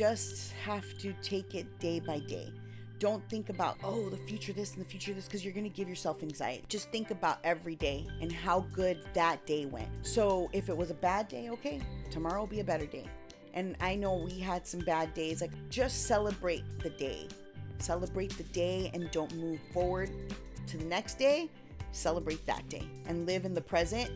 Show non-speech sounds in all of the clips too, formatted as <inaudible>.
just have to take it day by day. Don't think about, oh, the future this and the future this, because you're going to give yourself anxiety. Just think about every day and how good that day went. So if it was a bad day, okay, tomorrow will be a better day. And I know we had some bad days. Like, just celebrate the day. Celebrate the day and don't move forward to the next day. Celebrate that day and live in the present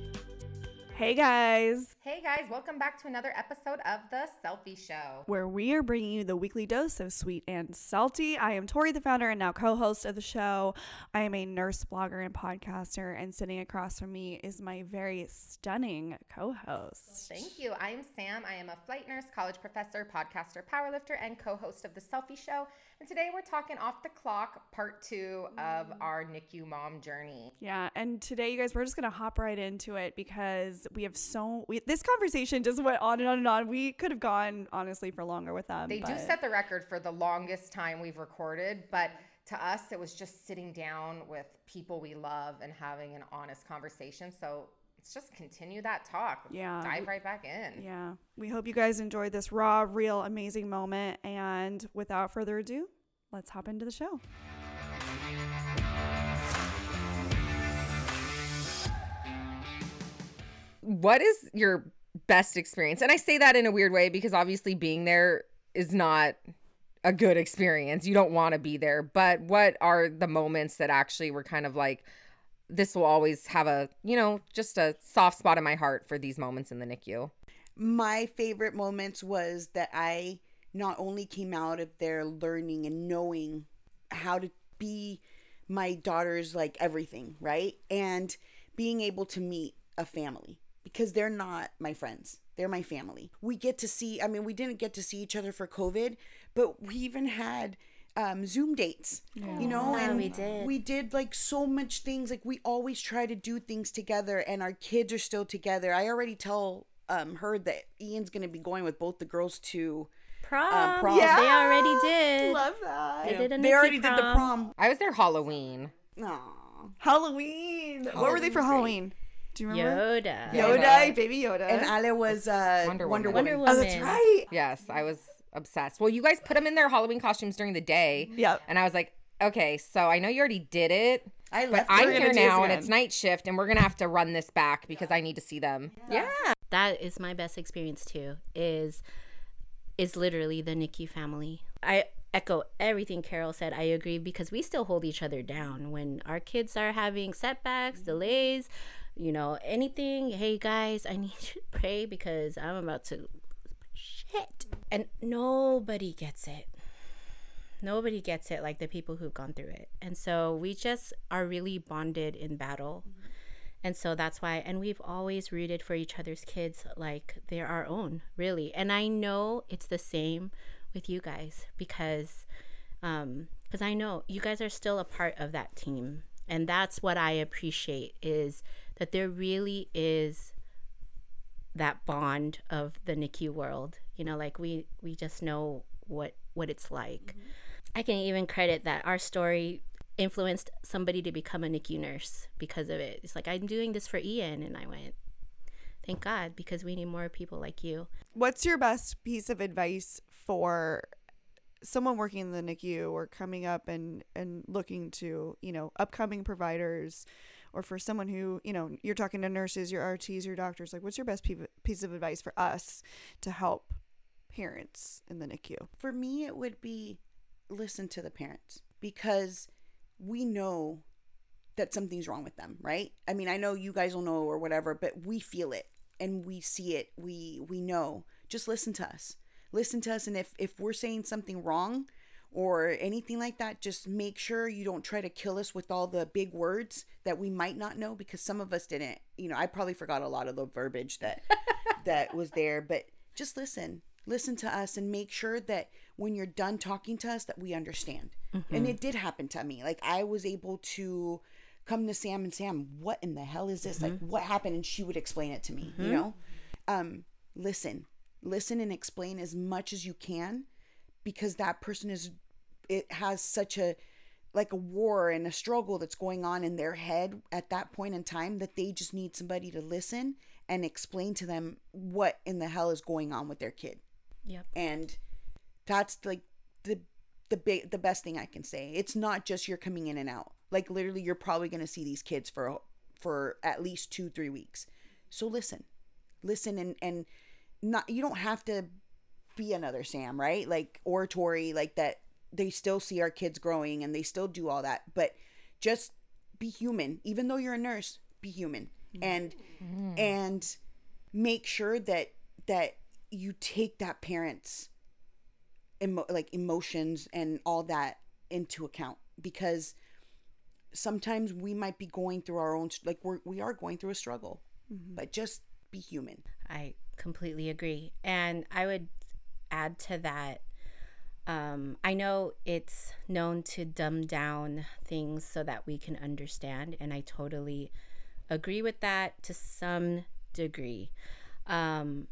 Hey guys, Hey guys, welcome back to another episode of The Cellfie Show. where we are bringing you the weekly dose of sweet and salty. I am Tori, the founder and now co host of the show. I am a nurse, blogger, and podcaster, and sitting across from me is my very stunning co host. Thank you. I am Sam. I am a flight nurse, college professor, podcaster, powerlifter, and co host of The Cellfie Show. And today we're talking off the clock, part two of mm. our NICU mom journey. Yeah, and today, you guys, we're just gonna hop right into it because we have so we, this conversation just went on and on and on. We could have gone honestly for longer with them. They do set the record for the longest time we've recorded, but to us, it was just sitting down with people we love and having an honest conversation. So let's just continue that talk. Yeah. Dive right back in. Yeah. We hope you guys enjoyed this raw, real, amazing moment. And without further ado, let's hop into the show. What is your best experience? And I say that in a weird way because obviously being there is not a good experience. You don't want to be there. But what are the moments that actually were kind of like, this will always have a, you know, just a soft spot in my heart for these moments in the NICU? my favorite moments was that I not only came out of there learning and knowing how to be my daughter's like everything, right? And being able to meet a family because they're not my friends. They're my family. We get to see, I mean, we didn't get to see each other for COVID, but we even had um, Zoom dates, you know, Yeah, and we did. we did like so much things. Like we always try to do things together, and our kids are still together. I already tell um her that Ian's gonna be going with both the girls to Prom. prom. Yeah. They already did. Love that. They did a they Nikki already did the prom. prom. I was there Halloween. Aw. Halloween. What were they for Halloween's Halloween? Do you remember? Yoda. Yoda, baby Yoda. And Ale was uh Wonder Wonder, Woman. Woman. Oh, that's right. Yes, I was obsessed. Well, you guys put them in their Halloween costumes during the day. Yep. And I was like, okay, so I know you already did it. I But. I'm here now and it's night shift and we're going to have to run this back because I need to see them. Yeah. That is my best experience too. Is is literally the NICU family. I echo everything Carol said. I agree because we still hold each other down when our kids are having setbacks, delays, you know, anything. Hey guys, I <laughs> need you to pray because I'm about to shit. And nobody gets it. Nobody gets it like the people who've gone through it. And so we just are really bonded in battle. And so that's why, and we've always rooted for each other's kids like they're our own, really. And I know it's the same with you guys because, um, because I know you guys are still a part of that team, and that's what I appreciate is that there really is that bond of the NICU world. You know, like we we just know what what it's like. Mm-hmm. I can even credit that our story influenced somebody to become a NICU nurse because of it. It's like I'm doing this for Ian, and I went, thank God, because we need more people like you. What's your best piece of advice for someone working in the NICU or coming up and and looking to you know upcoming providers, or for someone who you know you're talking to nurses, your RTs, your doctors? Like, what's your best piece of advice for us to help parents in the NICU? For me, it would be listen to the parents because we know that something's wrong with them, right? I mean, I know you guys will know or whatever, but we feel it and we see it. We we know. Just listen to us. Listen to us and if if we're saying something wrong or anything like that, just make sure you don't try to kill us with all the big words that we might not know because some of us didn't. You know, I probably forgot a lot of the verbiage that <laughs> that was there, but just listen. Listen to us and make sure that when you're done talking to us that we understand. And mm-hmm. it did happen to me. Like I was able to come to Sam and Sam, what in the hell is this? Like mm-hmm. what happened? And she would explain it to me, you mm-hmm. know? Um, listen. Listen and explain as much as you can because that person is it has such a like a war and a struggle that's going on in their head at that point in time that they just need somebody to listen and explain to them what in the hell is going on with their kid Yep. and That's like the the big the best thing I can say. It's not just you're coming in and out. Like literally you're probably going to see these kids for for at least 2 3 weeks. So listen. Listen and and not you don't have to be another Sam, right? Like oratory like that they still see our kids growing and they still do all that, but just be human. Even though you're a nurse, be human. And mm-hmm. and make sure that that you take that parent's emo- like emotions and all that into account because sometimes we might be going through our own like we're we are going through a struggle mm-hmm. but just be human I completely agree. And I would add to that um, I know it's known to dumb down things so that we can understand. And I totally agree with that to some degree. Um,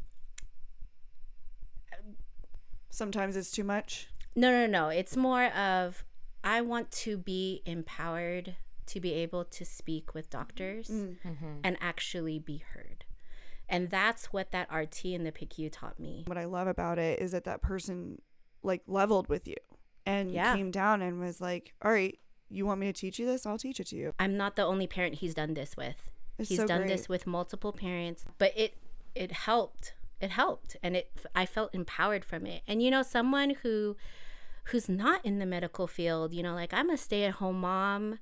Sometimes it's too much. no, no, no. It's more of I want to be empowered to be able to speak with doctors and actually be heard. And that's what that RT in the PICU taught me. What I love about it is that that person like leveled with you and Yeah. came down and was like, "All right, you want me to teach you this? I'll teach it to you." I'm not the only parent he's done this with. It's he's so done great. this with multiple parents, but it it helped. It helped and it I felt empowered from it. And you know, someone who who's not in the medical field, you know, like I'm a stay-at-home mom.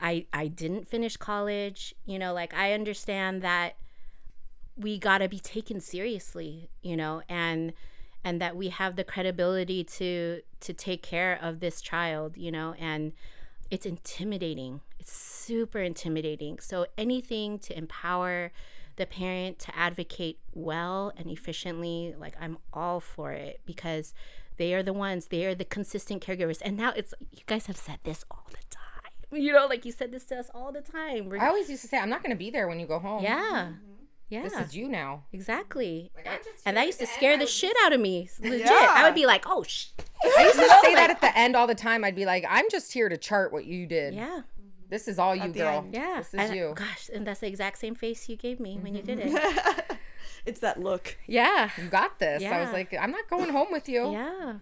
I I didn't finish college, you know, like I understand that we got to be taken seriously, you know, and and that we have the credibility to to take care of this child, you know, and it's intimidating. It's super intimidating. So anything to empower the parent to advocate well and efficiently, like I'm all for it because they are the ones, they are the consistent caregivers. And now it's you guys have said this all the time. You know, like you said this to us all the time. We're- I always used to say, I'm not going to be there when you go home. yeah. Yeah. This is you now. Exactly. I'm and that used to the scare end, the I shit out of me. <laughs> Legit. Yeah. I would be like, oh, sh. <laughs> I used to <laughs> oh say that at the end all the time. I'd be like, I'm just here to chart what you did. Yeah. This is all you, At the girl. end. Yeah. This is and, uh, you. Gosh, and that's the exact same face you gave me when you did it. It's that look. yeah. You got this. I was like, I'm not going home with you. Yeah.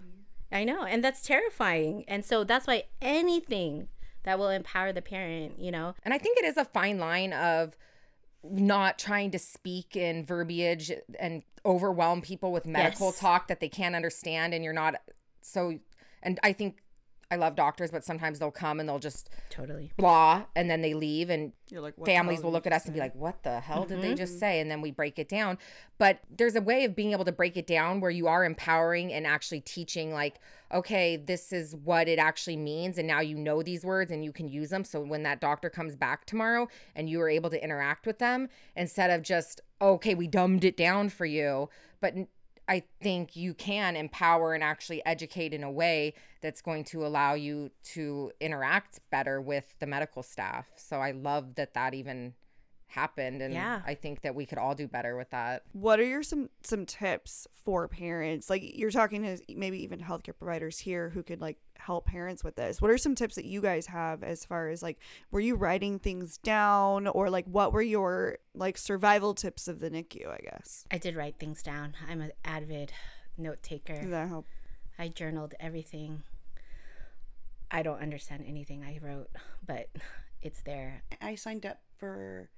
I know. And that's terrifying. And so that's why anything that will empower the parent, you know, And I think it is a fine line of not trying to speak in verbiage and overwhelm people with medical Yes. talk that they can't understand and you're not so and I think I love doctors but sometimes they'll come and they'll just totally. blah and then they leave and You're like, families will look at us just and be like, what the hell did they Mm-hmm. just say? And then we break it down. But there's a way of being able to break it down where you are empowering and actually teaching, like, okay, this is what it actually means. And now you know these words and you can use them. So when that doctor comes back tomorrow and you are able to interact with them instead of just, okay, we dumbed it down for you. But n- I think you can empower and actually educate in a way that's going to allow you to interact better with the medical staff. So I love that that even happened and Yeah. I think that we could all do better with that. What are your some some tips for parents? Like you're talking to maybe even healthcare providers here who could like help parents with this. What are some tips that you guys have as far as like were you writing things down or like what were your like survival tips of the NICU, I guess? I did write things down. I'm an avid note taker. Did that help? I journaled everything. I don't understand anything I wrote, but it's there. i signed up for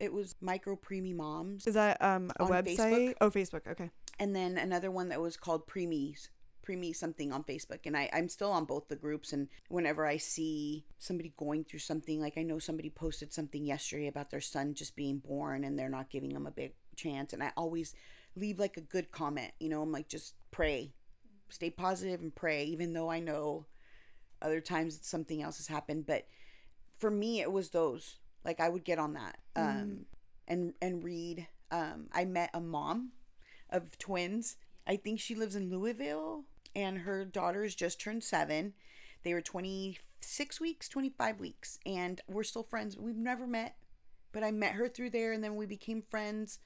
it was micro preemie moms Is that um a website? Facebook? Oh, Facebook. Okay. and then another one that was called preemies preemie something on facebook and I, i'm still on both the groups and whenever i see somebody going through something like i know somebody posted something yesterday about their son just being born and they're not giving him a big chance and i always leave like a good comment you know i'm like just pray stay positive and pray even though i know other times something else has happened but for me it was those like i would get on that um and and read um i met a mom of twins. I think she lives in louisville and her daughters just turned seven. They were 26 weeks 25 weeks and we're still friends. We've never met but i met her through there and then we became friends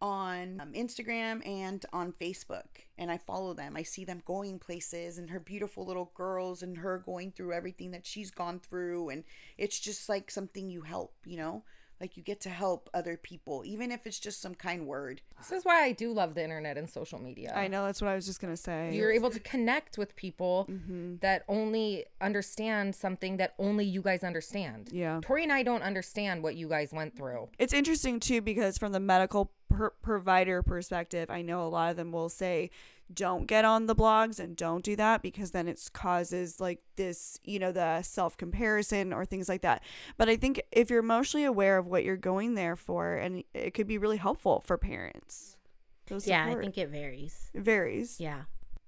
on um, Instagram and on Facebook. And I follow them. I see them going places and her beautiful little girls and her going through everything that she's gone through. And it's just like something you help, you know? Like you get to help other people even if it's just some kind word This is why I do love the internet and social media. I know that's what I was just gonna say. You're able to connect with people Mm-hmm. that only understand something that only you guys understand. Yeah. Tori and I don't understand what you guys went through. It's interesting too because from the medical per- provider perspective, I know a lot of them will say, "Don't get on the blogs and don't do that because then it causes like this, you know, the self comparison or things like that." But I think if you're emotionally aware of what you're going there for, and it could be really helpful for parents. Those Yeah, I think it varies. it varies. Yeah.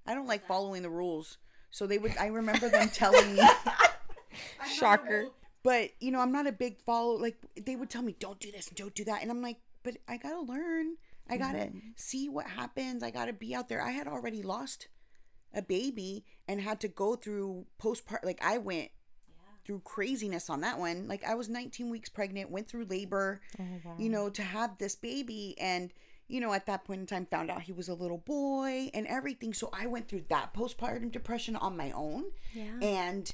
i don't like following the rules so they would i remember them <laughs> telling me <laughs> Shocker. but you know i'm not a big follow like they would tell me don't do this and don't do that and i'm like but i gotta learn i gotta see what happens. I gotta be out there. I had already lost a baby and had to go through postpartum like i went through craziness on that one. Like i was 19 weeks pregnant went through labor you know to have this baby. And you know at that point in time found out he was a little boy and everything. So i went through that postpartum depression on my own. Yeah. and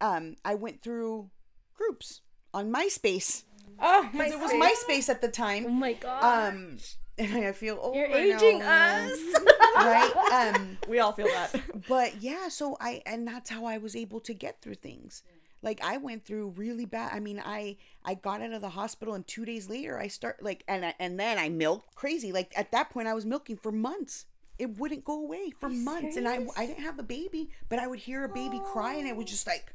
um i went through groups on myspace. Oh, because it was MySpace? At the time. Oh my god. Um, and I feel old. You're aging now, us. right? <laughs> Um, We all feel that. but yeah, so I and that's how I was able to get through things. Like I went through really bad. I mean, I I got out of the hospital and two days later I start like and I, and then I milked crazy. Like at that point I was milking for months. It wouldn't go away for months, and I I didn't have a baby, but I would hear a baby cry, and it was just like.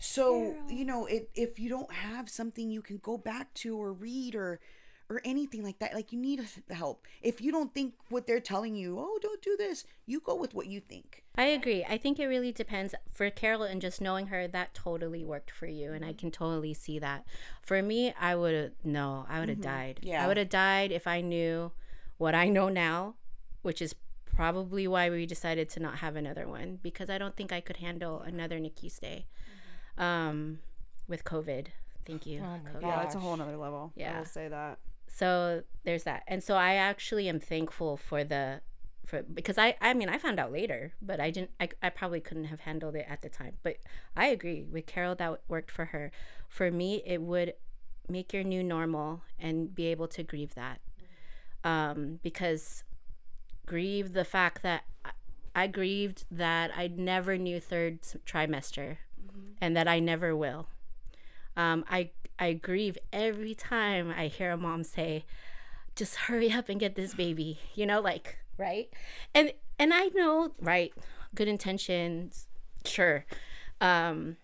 So you know, it if you don't have something you can go back to or read or or anything like that, like you need the help. If you don't think what they're telling you, oh, don't do this, you go with what you think. I agree. I think it really depends. For Carol and just knowing her, that totally worked for you, and I can totally see that. For me, I would have no, I would have died. Yeah. I would have died if I knew what I know now, which is probably why we decided to not have another one because I don't think I could handle another NICU stay, um, with COVID. Thank you. COVID. Yeah, it's a whole nother level. I Yeah. will say that. So there's that. And so i actually am thankful for the for because i i mean i found out later but i didn't i, I probably couldn't have handled it at the time. But i agree with carol that worked for her. For me it would make your new normal and be able to grieve that. Um because grieve the fact that I, I grieved that i never knew third trimester and that i never will. Um, I I grieve every time I hear a mom say, "Just hurry up and get this baby," you know, like right, and and I know right, good intentions, sure. Um,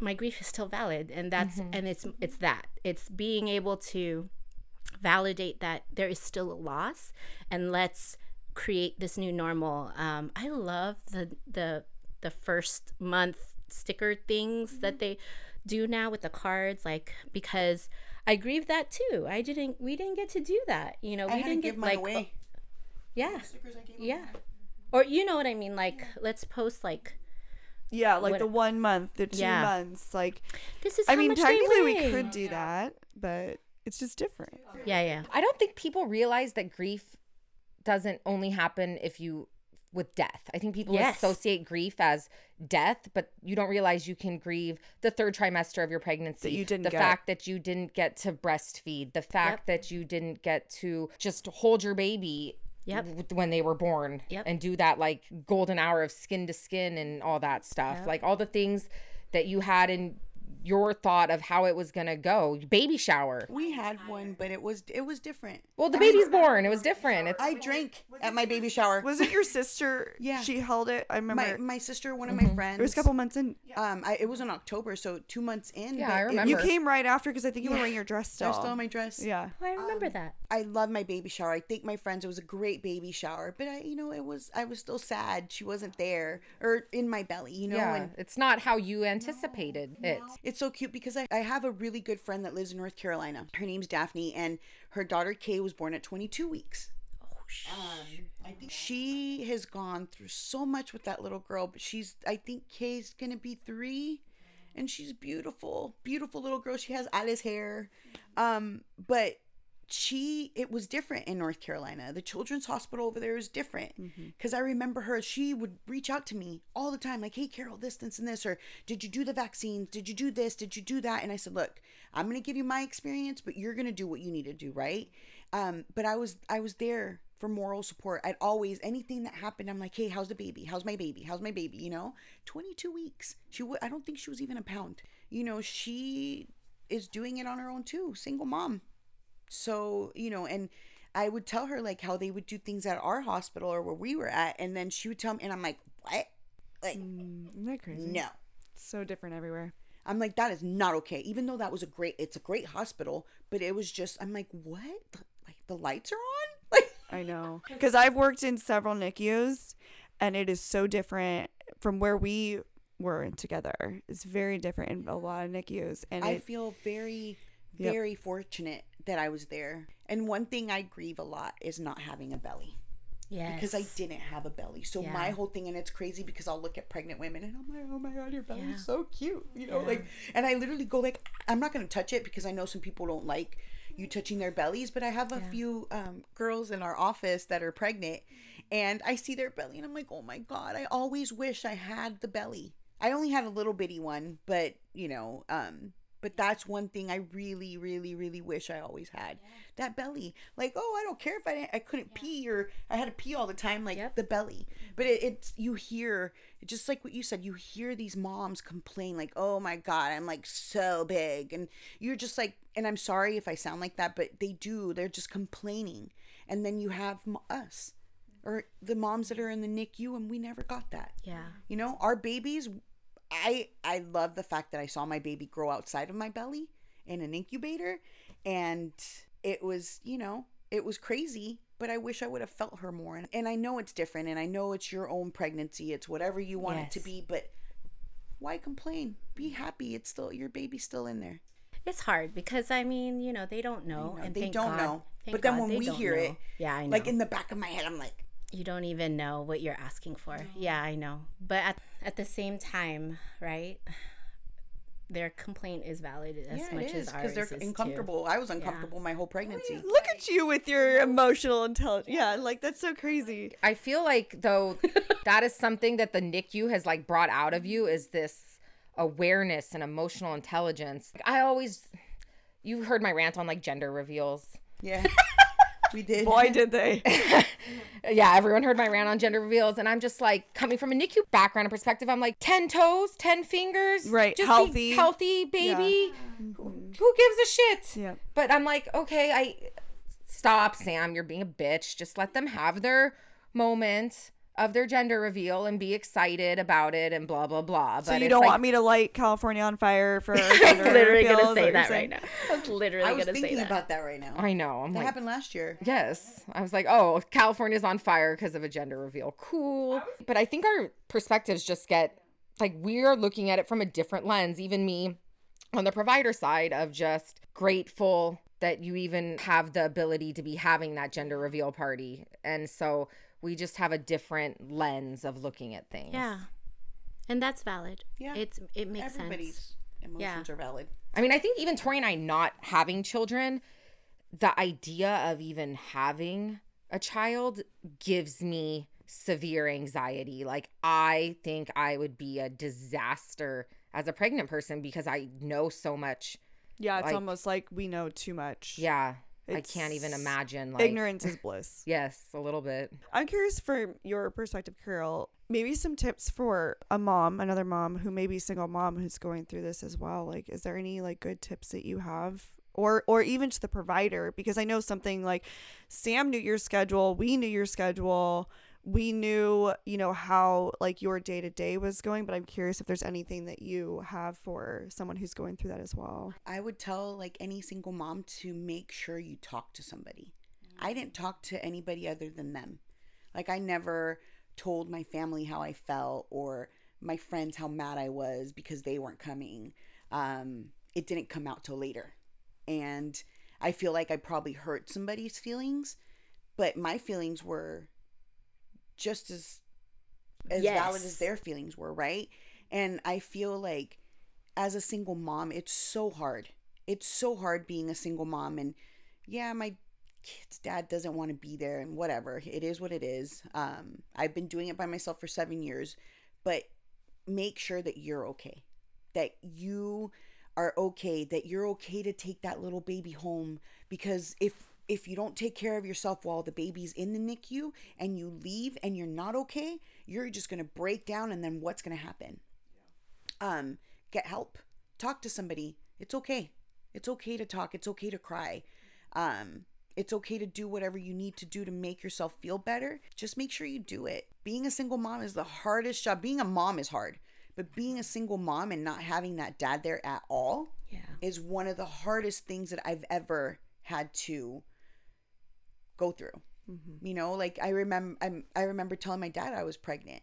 my grief is still valid, and that's and it's it's that it's being able to validate that there is still a loss, and let's create this new normal. Um, I love the the the first month sticker things that they do now with the cards like because I grieve that too. I didn't we didn't get to do that. You know, I we had didn't give get like away. yeah. Yeah. Or you know what I mean like let's post like Yeah, like What- the one month, the two Yeah. months. Like, this is I how mean, much they technically we could do that, but it's just different. Yeah, yeah. I don't think people realize that grief doesn't only happen if you with death. I think people Yes. associate grief as death, but you don't realize you can grieve the third trimester of your pregnancy. That you didn't the fact that you didn't get to breastfeed, the fact that you didn't get to just hold your baby Yep. when they were born Yep. and do that like golden hour of skin to skin and all that stuff. Like all the things that you had in your thought of how it was going to go. Baby shower. We had one, but it was it was different. Well, the baby's born. It was different. It's I drank at my baby shower. Was it your sister? <laughs> Yeah. She held it. I remember. my my sister, one of my friends. it was a couple months in. Um, I, it was in October, so two months in. Yeah, but I it- remember. You came right after because I think you were wearing your dress still. I still in my dress. yeah. Oh, I remember that. I love my baby shower. I thank my friends. It was a great baby shower, but I, you know, it was I was still sad she wasn't there or in my belly, you know. yeah, And it's not how you anticipated it. It's so cute because I, I have a really good friend that lives in North Carolina. Her name's Daphne, and her daughter Kay was born at 22 weeks. Um, I think she has gone through so much with that little girl, but she's I think Kay's gonna be three, and she's beautiful, beautiful little girl. She has Alice hair, um, but she it was different in North Carolina. The children's hospital over there is different because I remember her. She would reach out to me all the time, like, "Hey, Carol, this, this, and this," or "Did you do the vaccines? Did you do this? Did you do that?" And I said, "Look, I'm gonna give you my experience, but you're gonna do what you need to do, right?" Um, but I was I was there for moral support. I'd always anything that happened, I'm like, "Hey, how's the baby? How's my baby? How's my baby?" You know, 22 weeks. She would. I don't think she was even a pound. You know, she is doing it on her own too, single mom so you know and i would tell her like how they would do things at our hospital or where we were at and then she would tell me and i'm like what like Mm, isn't that crazy? no It's so different everywhere. i'm like that is not okay even though that was a great it's a great hospital but it was just i'm like what like the lights are on <laughs> like I know. Because I've worked in several NICUs and it is so different from where we were together. It's very different in a lot of NICUs. And i it, feel very Yep. very fortunate that i was there and one thing i grieve a lot is not having a belly Yes. because I didn't have a belly. So Yeah. my whole thing, and it's crazy because I'll look at pregnant women and I'm like, oh my god, your belly's Yeah. so cute, you know, like, and I literally go like, I'm not gonna touch it because I know some people don't like you touching their bellies, but I have a few um, girls in our office that are pregnant, and I see their belly and I'm like, oh my god, I always wish I had the belly. I only had a little bitty one, but you know, um, but that's one thing I really, really, really wish I always had that belly. Like, oh, I don't care if I didn't, I couldn't pee or I had to pee all the time, like Yep. the belly. Mm-hmm. But it, it's you hear just like what you said. You hear these moms complain like, oh my god, I'm like so big, and you're just like, and I'm sorry if I sound like that, but they do. They're just complaining, and then you have us. Or the moms that are in the NICU, and we never got that. yeah. You know, our babies. I I love the fact that I saw my baby grow outside of my belly in an incubator, and it was you know it was crazy. But I wish I would have felt her more. And, and I know it's different, and I know it's your own pregnancy. It's whatever you want it to be. But why complain? Be happy. It's still your baby's still in there. It's hard because I mean, you know, they don't know, know, and they don't God- know. But then God when we hear know. it, yeah, I know. Like in the back of my head, I'm like, you don't even know what you're asking for. Yeah, I know. But at, at the same time, right? Their complaint is valid as yeah, much it is as ours because they're too. uncomfortable. I was uncomfortable my whole pregnancy. Oh, look at you with your emotional intelligence. Yeah, like that's so crazy. I feel like though <laughs> that is something that the NICU has like brought out of you is this awareness and emotional intelligence. I always you heard my rant on like gender reveals. Yeah, <laughs> we did. Boy, did they. <laughs> Yeah, everyone heard my rant on gender reveals and I'm just like coming from a NICU background and perspective, I'm like 10 toes, 10 fingers, Right, Just healthy. be healthy baby. Who who gives a shit? Yeah. But I'm like, okay, I stop, Sam. You're being a bitch. Just let them have their moment of their gender reveal and be excited about it and blah blah blah. But So you it's don't like, want me to light California on fire for <laughs> I'm literally gonna gonna say that right now. I was literally I was gonna say thinking that. about that right now. I know. I'm that like, happened last year. yes. I was like, oh, California's on fire because of a gender reveal. Cool. But I think our perspectives just get like we are looking at it from a different lens. Even me on the provider side of just grateful that you even have the ability to be having that gender reveal party. And so we just have a different lens of looking at things. Yeah, and that's valid. Yeah. it's it makes Everybody's sense. emotions are valid. I mean, I think even Tori and I not having children, the idea of even having a child gives me severe anxiety. Like, I think I would be a disaster as a pregnant person because I know so much. Yeah, it's Like- almost like we know too much. Yeah. I can't even imagine. Like, Ignorance is bliss. <laughs> Yes, a little bit. I'm curious for your perspective, Carol. Maybe some tips for a mom, another mom who may be single mom who's going through this as well. Like, is there any like good tips that you have, or or even to the provider? Because I know something like Sam knew your schedule, we knew your schedule, we knew you know how like your day to day was going. But I'm curious if there's anything that you have for someone who's going through that as well. I would tell like any single mom to make sure you talk to somebody. I didn't talk to anybody other than them. Like I never told my family how I felt or my friends how mad I was because they weren't coming. Um, it didn't come out till later. And I feel like I probably hurt somebody's feelings, but my feelings were just as as valid as their feelings were, right? And I feel like as a single mom, it's so hard. It's so hard being a single mom and yeah, my kid's dad doesn't want to be there and whatever. It is what it is. Um, I've been doing it by myself for seven years, but make sure that you're okay. That you are okay, that you're okay to take that little baby home because if if you don't take care of yourself while the baby's in the NICU and you leave and you're not okay, you're just going to break down and then what's going to happen? Um get help. Talk to somebody. It's okay. It's okay to talk. It's okay to cry. Um it's okay to do whatever you need to do to make yourself feel better. Just make sure you do it. Being a single mom is the hardest job. Being a mom is hard, but being a single mom and not having that dad there at all Yeah. is one of the hardest things that I've ever had to go through. Mm-hmm. You know, like I remember I'm, I remember telling my dad I was pregnant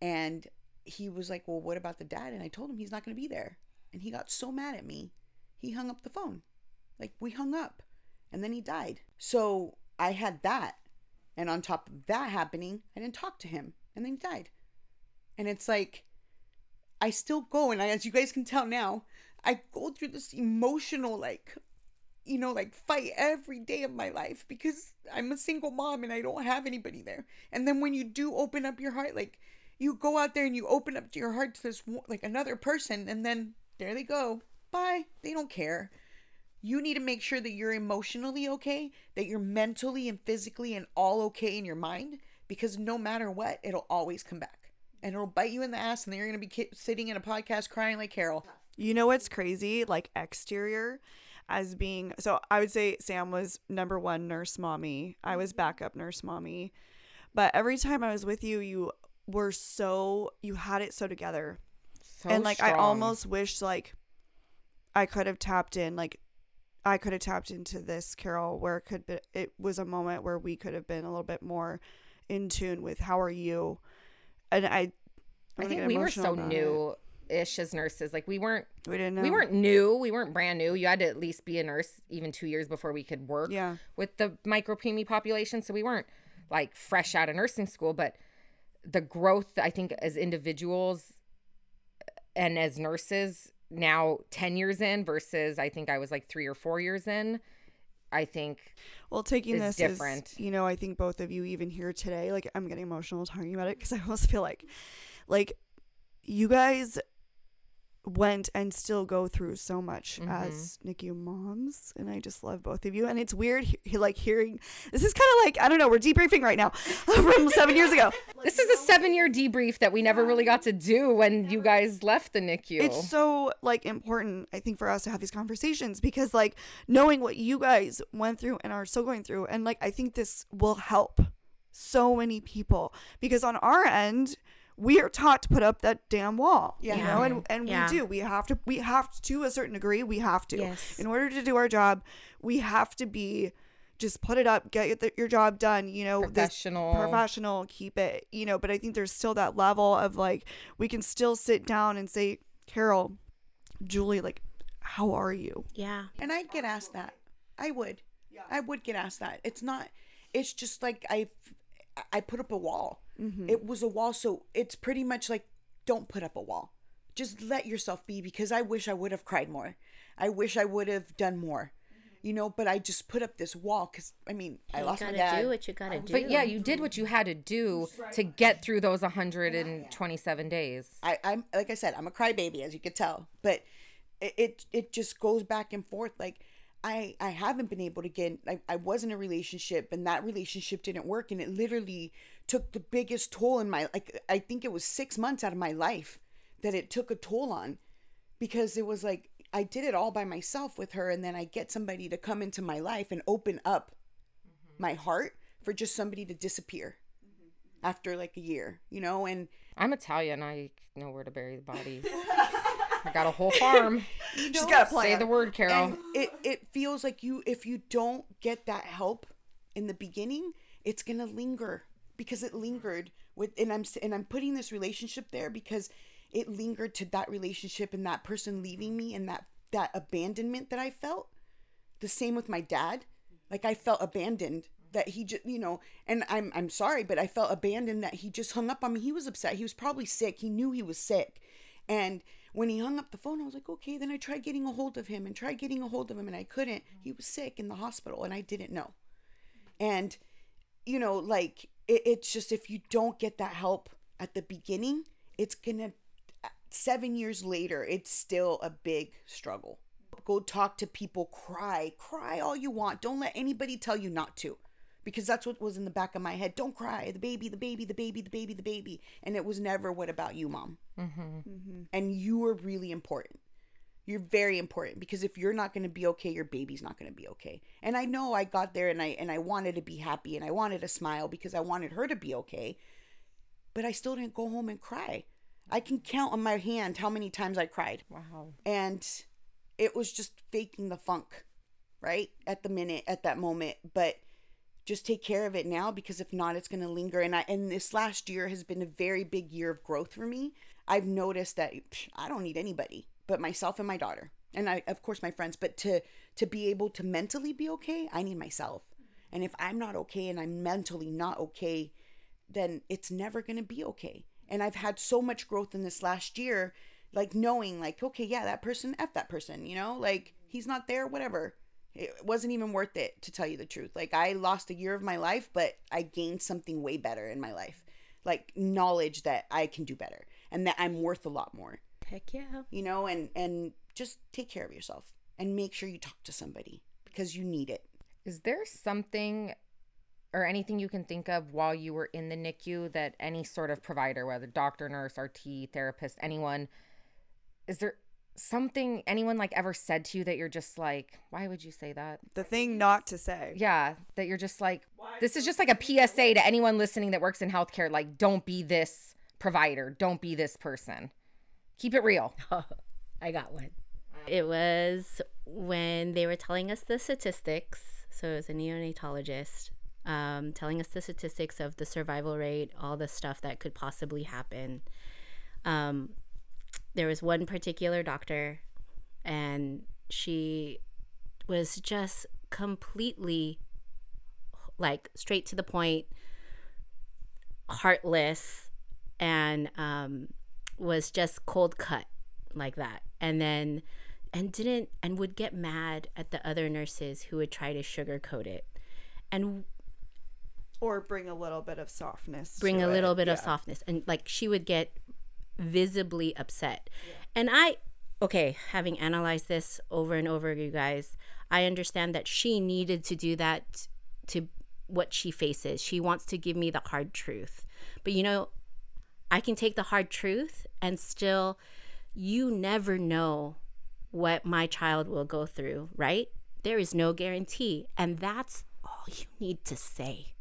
and he was like, "Well, what about the dad?" And I told him he's not going to be there. And he got so mad at me. He hung up the phone. Like we hung up. And then he died. So, I had that. And on top of that happening, I didn't talk to him. And then he died. And it's like I still go and I, as you guys can tell now, I go through this emotional like you know, like fight every day of my life because I'm a single mom and I don't have anybody there. And then when you do open up your heart, like you go out there and you open up to your heart to this like another person, and then there they go. Bye. They don't care. You need to make sure that you're emotionally okay, that you're mentally and physically and all okay in your mind, because no matter what, it'll always come back. And it'll bite you in the ass, and then you're to be sitting in a podcast crying like Carol. You know what's crazy? Like exterior as being so I would say Sam was number one nurse mommy. I was mm-hmm. backup nurse mommy. But every time I was with you, you were so you had it so together. So and like I almost wish like I could have tapped in like I could have tapped into this Carol where it could be it was a moment where we could have been a little bit more in tune with how are you and I I think we were so new it. Ish as nurses. Like we weren't We didn't know. we weren't new. We weren't brand new. You had to at least be a nurse even two years before we could work Yeah. with the micro preemie population. So we weren't like fresh out of nursing school, but the growth I think as individuals and as nurses now 10 years in versus I think I was like 3 or 4 years in. I think Well, taking is this different. is, you know, I think both of you even here today, like I'm getting emotional talking about it because I almost feel like, like, you guys went and still go through so much Mm-hmm. as NICU moms, and I just love both of you. And it's weird, he- like hearing this is kind of like I don't know, we're debriefing right now <laughs> from seven years ago. <laughs> this is a 7 year debrief that we never really got to do when you guys left the NICU. It's so like important, I think, for us to have these conversations because like knowing what you guys went through and are still going through, and like I think this will help so many people because on our end we are taught to put up that damn wall you know and, and Yeah. we do we have to we have to to a certain degree we have to Yes. in order to do our job we have to be just put it up get your, your job done you know Professional. professional keep it you know but i think there's still that level of like we can still sit down and say carol julie like how are you Yeah. And I get asked that. I would. I would get asked that. It's not. It's just like I, I put up a wall. Mm-hmm. It was a wall, so it's pretty much like don't put up a wall. Just let yourself be because I wish I would have cried more. I wish I would have done more. Mm-hmm. You know, but I just put up this wall because I mean I You lost my gotta dad. do what you gotta do. But yeah, you did mm-hmm. what you had to do to get through those 127 days. I, I'm like I said, I'm a crybaby, as you could tell. But it, it it just goes back and forth. Like I I haven't been able to get. I, I was in a relationship, and that relationship didn't work, and it literally took the biggest toll in my like. I think it was six months out of my life that it took a toll on, because it was like I did it all by myself with her, and then I get somebody to come into my life and open up mm-hmm. my heart for just somebody to disappear mm-hmm. after like a year, you know, and I'm Italian. I know where to bury the body. <laughs> I got a whole farm. you She's know, got a plan. Say the word, Carol. and it it feels like you if you don't get that help in the beginning it's gonna linger because it lingered with and i'm and i'm putting this relationship there because it lingered to that relationship and that person leaving me and that that abandonment that i felt the same with my dad like i felt abandoned that he just you know and i'm i'm sorry but i felt abandoned that he just hung up on me he was upset he was probably sick he knew he was sick and when he hung up the phone, I was like, okay. Then I tried getting a hold of him and tried getting a hold of him, and I couldn't. He was sick in the hospital, and I didn't know. And, you know, like, it, it's just if you don't get that help at the beginning, it's gonna, seven years later, it's still a big struggle. Go talk to people, cry, cry all you want. Don't let anybody tell you not to because that's what was in the back of my head. Don't cry. The baby, the baby, the baby, the baby, the baby. And it was never, what about you, mom? Mm-hmm. And you were really important. You're very important because if you're not going to be okay, your baby's not going to be okay. And I know I got there and I and I wanted to be happy and I wanted to smile because I wanted her to be okay. But I still didn't go home and cry. I can count on my hand how many times I cried. Wow. And it was just faking the funk, right? At the minute, at that moment. But just take care of it now because if not, it's going to linger. And I, and this last year has been a very big year of growth for me. I've noticed that psh, I don't need anybody but myself and my daughter. And I, of course, my friends, but to, to be able to mentally be okay, I need myself. And if I'm not okay and I'm mentally not okay, then it's never going to be okay. And I've had so much growth in this last year, like knowing, like, okay, yeah, that person, F that person, you know, like he's not there, whatever. It wasn't even worth it to tell you the truth. Like, I lost a year of my life, but I gained something way better in my life. Like, knowledge that I can do better and that I'm worth a lot more, Heck yeah. you know, and, and just take care of yourself and make sure you talk to somebody because you need it. Is there something or anything you can think of while you were in the NICU that any sort of provider, whether doctor, nurse, RT, therapist, anyone, is there something anyone like ever said to you that you're just like, why would you say that? The thing not to say. Yeah, that you're just like, this is just like a PSA to anyone listening that works in healthcare. Like, don't be this provider, don't be this person. Keep it real. <laughs> I got one. It was when they were telling us the statistics. So it was a neonatologist um, telling us the statistics of the survival rate, all the stuff that could possibly happen. Um, there was one particular doctor, and she was just completely like straight to the point, heartless, and um, was just cold cut like that. And then, and didn't, and would get mad at the other nurses who would try to sugarcoat it. And Or bring a little bit of softness. bring a it. little bit of softness and like she would get visibly upset and i okay having analyzed this over and over you guys i understand that she needed to do that to what she faces she wants to give me the hard truth but you know i can take the hard truth and still you never know what my child will go through right? There is no guarantee and that's all you need to say.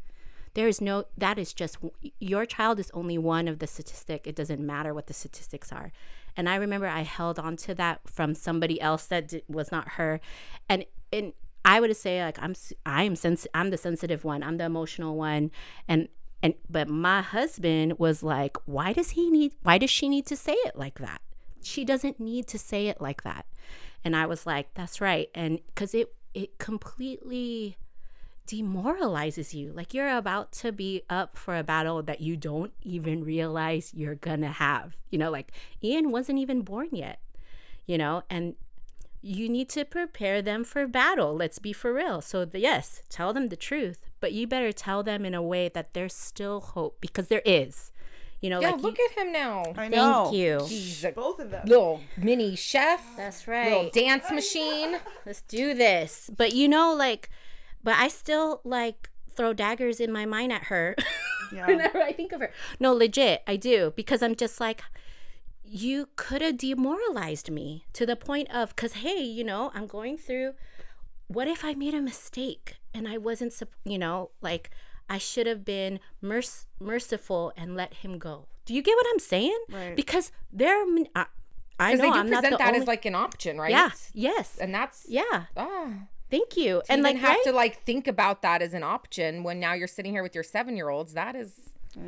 There is no that is just your child is only one of the statistic it doesn't matter what the statistics are. And i remember i held on to that from somebody else that di- was not her. And and i would say like i'm I am sens- i'm the sensitive one i'm the emotional one. And and but my husband was like why does he need why does she need to say it like that she doesn't need to say it like that and i was like that's right and because it it completely demoralizes you. Like you're about to be up for a battle that you don't even realize you're gonna have. You know, like Ian wasn't even born yet, you know, and you need to prepare them for battle. Let's be for real. So, the, yes, tell them the truth, but you better tell them in a way that there's still hope because there is. You know, Yeah, like look you, at him now. I thank know. you. He's a Both of them. little mini chef, That's right. little right. dance machine. let's do this. But you know, like, but I still like throw daggers in my mind at her <laughs> Yeah. whenever I think of her. No, legit, I do because I'm just like, you could have demoralized me to the point of, because hey, you know, I'm going through. What if I made a mistake and I wasn't, you know, like I should have been merc- merciful and let him go. Do you get what I'm saying? Right. Because there, I, I know they do I'm not present the that only. as like an option, right? yeah. Yes. And that's Yeah. ah. Thank you. and and like have right? to like think about that as an option when now you're sitting here with your seven year olds. That is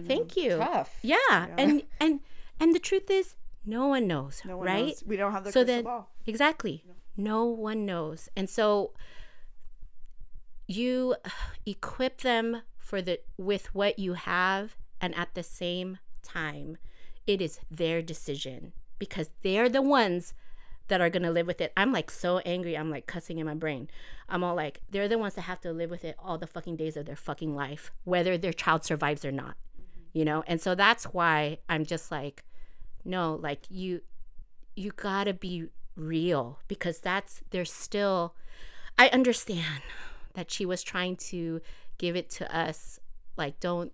Thank you. tough. Yeah. And and and the truth is no one knows, No one right? knows. We don't have the so crystal then ball. exactly. No one knows. And so you equip them for the with what you have and at the same time it is their decision because they're the ones that are gonna live with it. I'm like so angry. I'm like cussing in my brain. I'm all like, they're the ones that have to live with it all the fucking days of their fucking life, whether their child survives or not. Mm-hmm. You know? And so that's why I'm just like, no, like you you gotta be real because that's there's still I understand that she was trying to give it to us like don't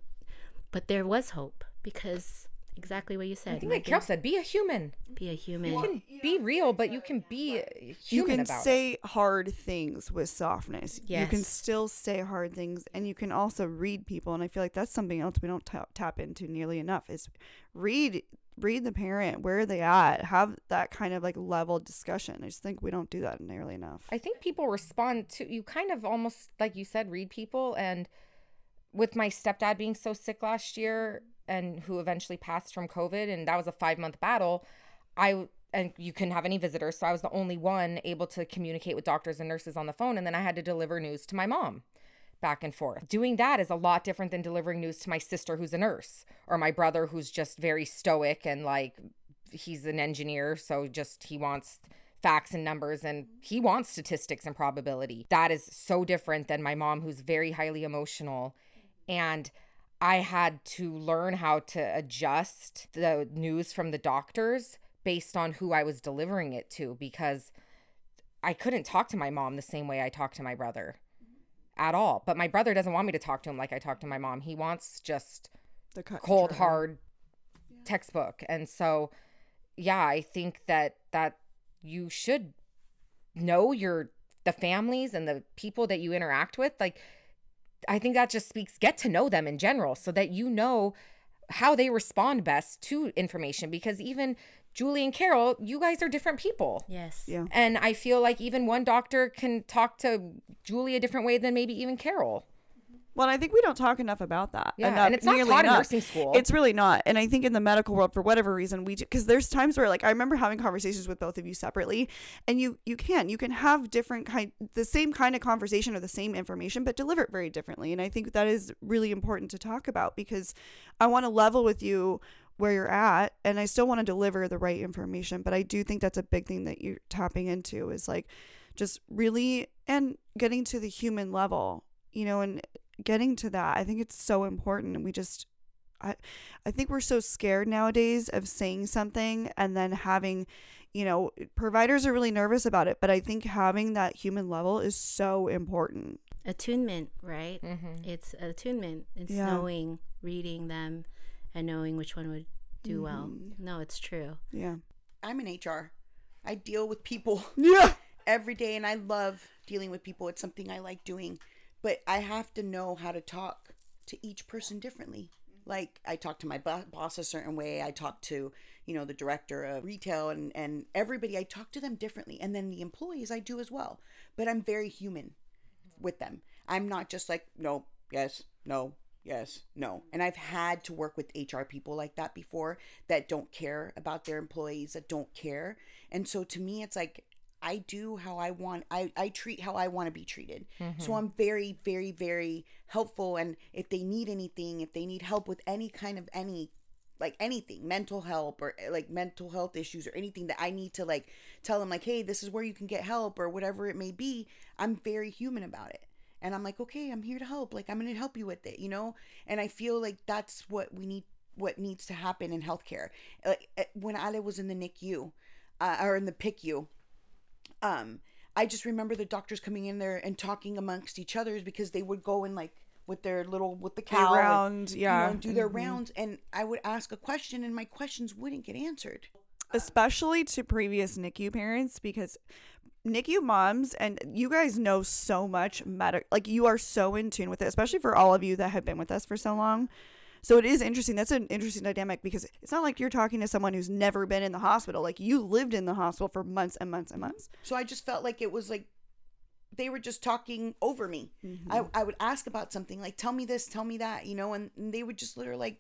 but there was hope because exactly what you said I think like Megan, Carol said, be a human. be a human You can be real, but you can be human you can about it. say hard things with softness. Yes. You can still say hard things, and you can also read people. And I feel like that's something else we don't ta- tap into nearly enough. Is read read the parent where are they at have that kind of like level discussion i just think we don't do that nearly enough I think people respond to you kind of almost like you said, read people. And with my stepdad being so sick last year and who eventually passed from COVID, and that was a five month battle, I and you couldn't have any visitors. So I was the only one able to communicate with doctors and nurses on the phone. And then I had to deliver news to my mom back and forth. Doing that is a lot different than delivering news to my sister who's a nurse or my brother who's just very stoic and like he's an engineer, so just he wants facts and numbers and he wants statistics and probability. That is so different than my mom who's very highly emotional and I had to learn how to adjust the news from the doctors based on who I was delivering it to because I couldn't talk to my mom the same way I talked to my brother at all. But my brother doesn't want me to talk to him like I talk to my mom. He wants just the cold hard textbook and so yeah i think that that you should know your the families and the people that you interact with like i think that just speaks get to know them in general so that you know how they respond best to information because even julie and carol you guys are different people. Yes. Yeah. And i feel like even one doctor can talk to julie a different way than maybe even carol well i think we don't talk enough about that yeah enough, and it's not taught in nursing school It's really not. And I think in the medical world, for whatever reason, we because there's times where like I remember having conversations with both of you separately, and you you can you can have different kind the same kind of conversation or the same information, but deliver it very differently. And I think that is really important to talk about because I want to level with you where you're at and I still want to deliver the right information. But I do think that's a big thing that you're tapping into is like just really and getting to the human level, you know, and getting to that. I think it's so important. We just I I think we're so scared nowadays of saying something and then having, you know, providers are really nervous about it, but I think having that human level is so important. attunement right mm-hmm. it's attunement it's Yeah. knowing reading them and knowing which one would do well Mhm. no it's true Yeah. I'm in HR. I deal with people Yeah. <laughs> every day and I love dealing with people. It's something I like doing. But I have to know how to talk to each person differently. Mm-hmm. Like I talk to my boss a certain way. I talk to, you know, the director of retail and and everybody I talk to them differently. And then the employees I do as well. But I'm very human mm-hmm. with them. I'm not just like no, yes, no, yes, no. Mm-hmm. And I've had to work with HR people like that before that don't care about their employees, that don't care. And so to me it's like I do how I want I, I treat how I want to be treated. So I'm very, very, very helpful and if they need anything, if they need help with any kind of any like anything, mental help or eh, like mental health issues or anything that I need to like tell them like, hey, this is where you can get help or whatever it may be, I'm very human about it. And I'm like, okay, I'm here to help. Like I'm gonna help you with it, you know? And I feel like that's what we need what needs to happen in healthcare. Like eh, when Ale was in the NICU, uh, or in the PICU, um, I just remember the doctors coming in there and talking amongst each others because they would go in like with their little with the cow and, round, you yeah. know, and do their Mhm. rounds and I would ask a question and my questions wouldn't get answered. Especially to previous NICU parents because NICU moms and you guys know so much medic like you are so in tune with it, especially for all of you that have been with us for so long. So it is interesting. That's an interesting dynamic because it's not like you're talking to someone who's never been in the hospital. Like you lived in the hospital for months and months and months. So I just felt like it was like they were just talking over me. Mm-hmm. I, I would ask about something like tell me this, tell me that, you know, and, and they would just literally like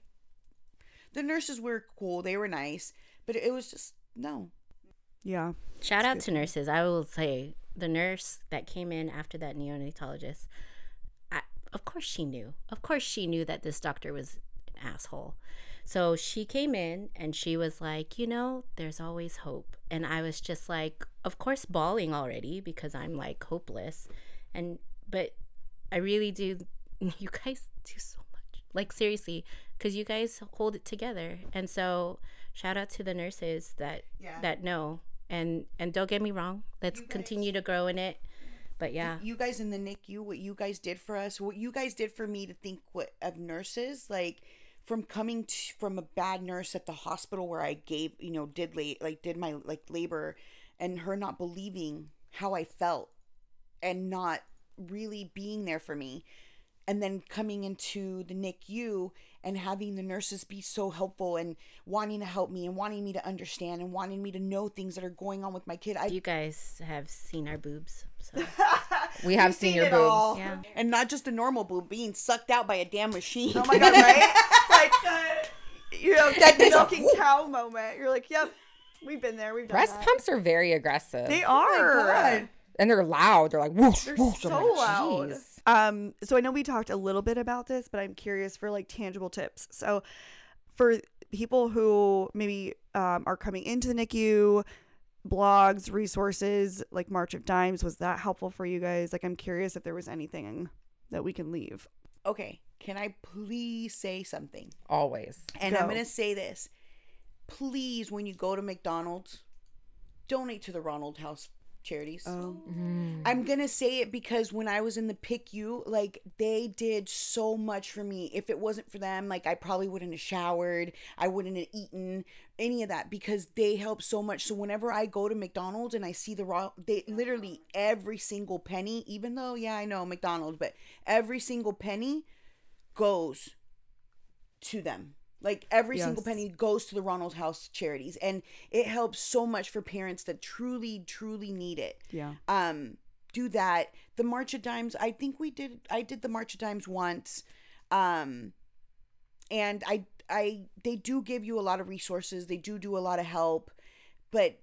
the nurses were cool, they were nice, but it was just no. Yeah. Shout out to nurses. I will say the nurse that came in after that neonatologist, I, of course she knew. Of course she knew that this doctor was an asshole. So she came in and she was like, you know, there's always hope. And I was just like, of course, bawling already because I'm like hopeless. And, but I really do, <laughs> you guys do so much. Like, seriously, because you guys hold it together. And so, shout out to the nurses that, Yeah. that know. And, and don't get me wrong, let's guys- continue to grow in it. But yeah. you guys in the NICU, what you guys did for us, what you guys did for me to think what of nurses, like from coming to, from a bad nurse at the hospital where I gave, you know, did late like did my like labor, and her not believing how I felt, and not really being there for me, and then coming into the NICU and having the nurses be so helpful and wanting to help me and wanting me to understand and wanting me to know things that are going on with my kid. I You guys have seen our boobs. So, <laughs> We have You've seen seen your it boobs. all. yeah. and not just a normal boob being sucked out by a damn machine. Oh my god, right? <laughs> like the <laughs> you know that thing's milking cow moment. You're like, yep, we've been there. We've done Breast that. pumps are very aggressive. They Oh are. God. and they're loud. They're like whoosh, They're whoosh. so like, loud. Um, so I know we talked a little bit about this, but I'm curious for like tangible tips. So for people who maybe um, are coming into the NICU, blogs, resources like March of Dimes, was that helpful for you guys? Like, I'm curious if there was anything that we can leave. Okay, can I please say something? Always. And I'm going to say this. Please, when you go to McDonald's, donate to the Ronald House charities. Oh, mm-hmm. I'm going to say it because when I was in the PICU, like they did so much for me. If it wasn't for them, like I probably wouldn't have showered, I wouldn't have eaten any of that because they help so much. So whenever I go to McDonald's and I see the raw, they literally every single penny, even though, yeah, I know McDonald's, but every single penny goes to them. Like every single penny goes to the Ronald House charities, and it helps so much for parents that truly, truly need it. yeah. Um, do that. The March of Dimes, I think we did. I did the March of Dimes once, um, and I, I, they do give you a lot of resources. They do do a lot of help, but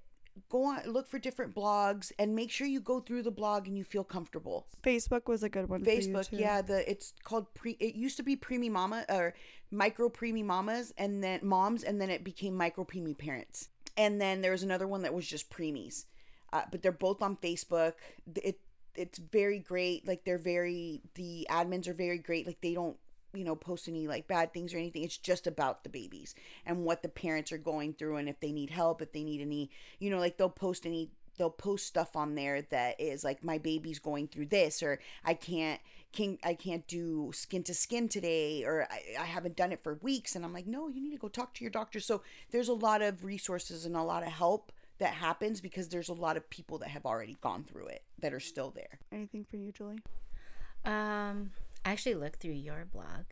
go on, look for different blogs, and make sure you go through the blog and you feel comfortable. Facebook was a good one. Facebook, yeah, the it's called pre. It used to be preemie mama or micro preemie mamas, and then moms, and then it became micro preemie parents. And then there was another one that was just preemies, uh, but they're both on Facebook. It it's very great. Like they're very the admins are very great. Like they don't you know post any like bad things or anything. It's just about the babies and what the parents are going through and if they need help, if they need any you know like they'll post any they'll post stuff on there that is like my baby's going through this or I can't can I can't do skin to skin today or I, I haven't done it for weeks and I'm like no you need to go talk to your doctor so there's a lot of resources and a lot of help that happens because there's a lot of people that have already gone through it that are still there Anything for you, Julie? Um, I actually looked through your blog.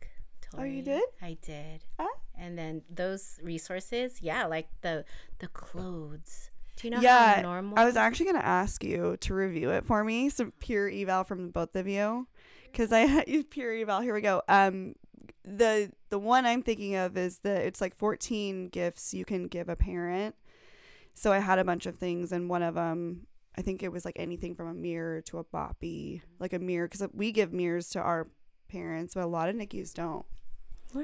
Oh, you did? I did. Ah. And then those resources, yeah, like the the clothes. Do you know yeah, how normal? I was actually gonna ask you to review it for me, some pure eval from both of you, because I <laughs> had peer eval. Here we go. Um, the the one I'm thinking of is that it's like 14 gifts you can give a parent. So I had a bunch of things, and one of them, I think it was like anything from a mirror to a boppy, like a mirror, because we give mirrors to our parents, but a lot of NICUs don't.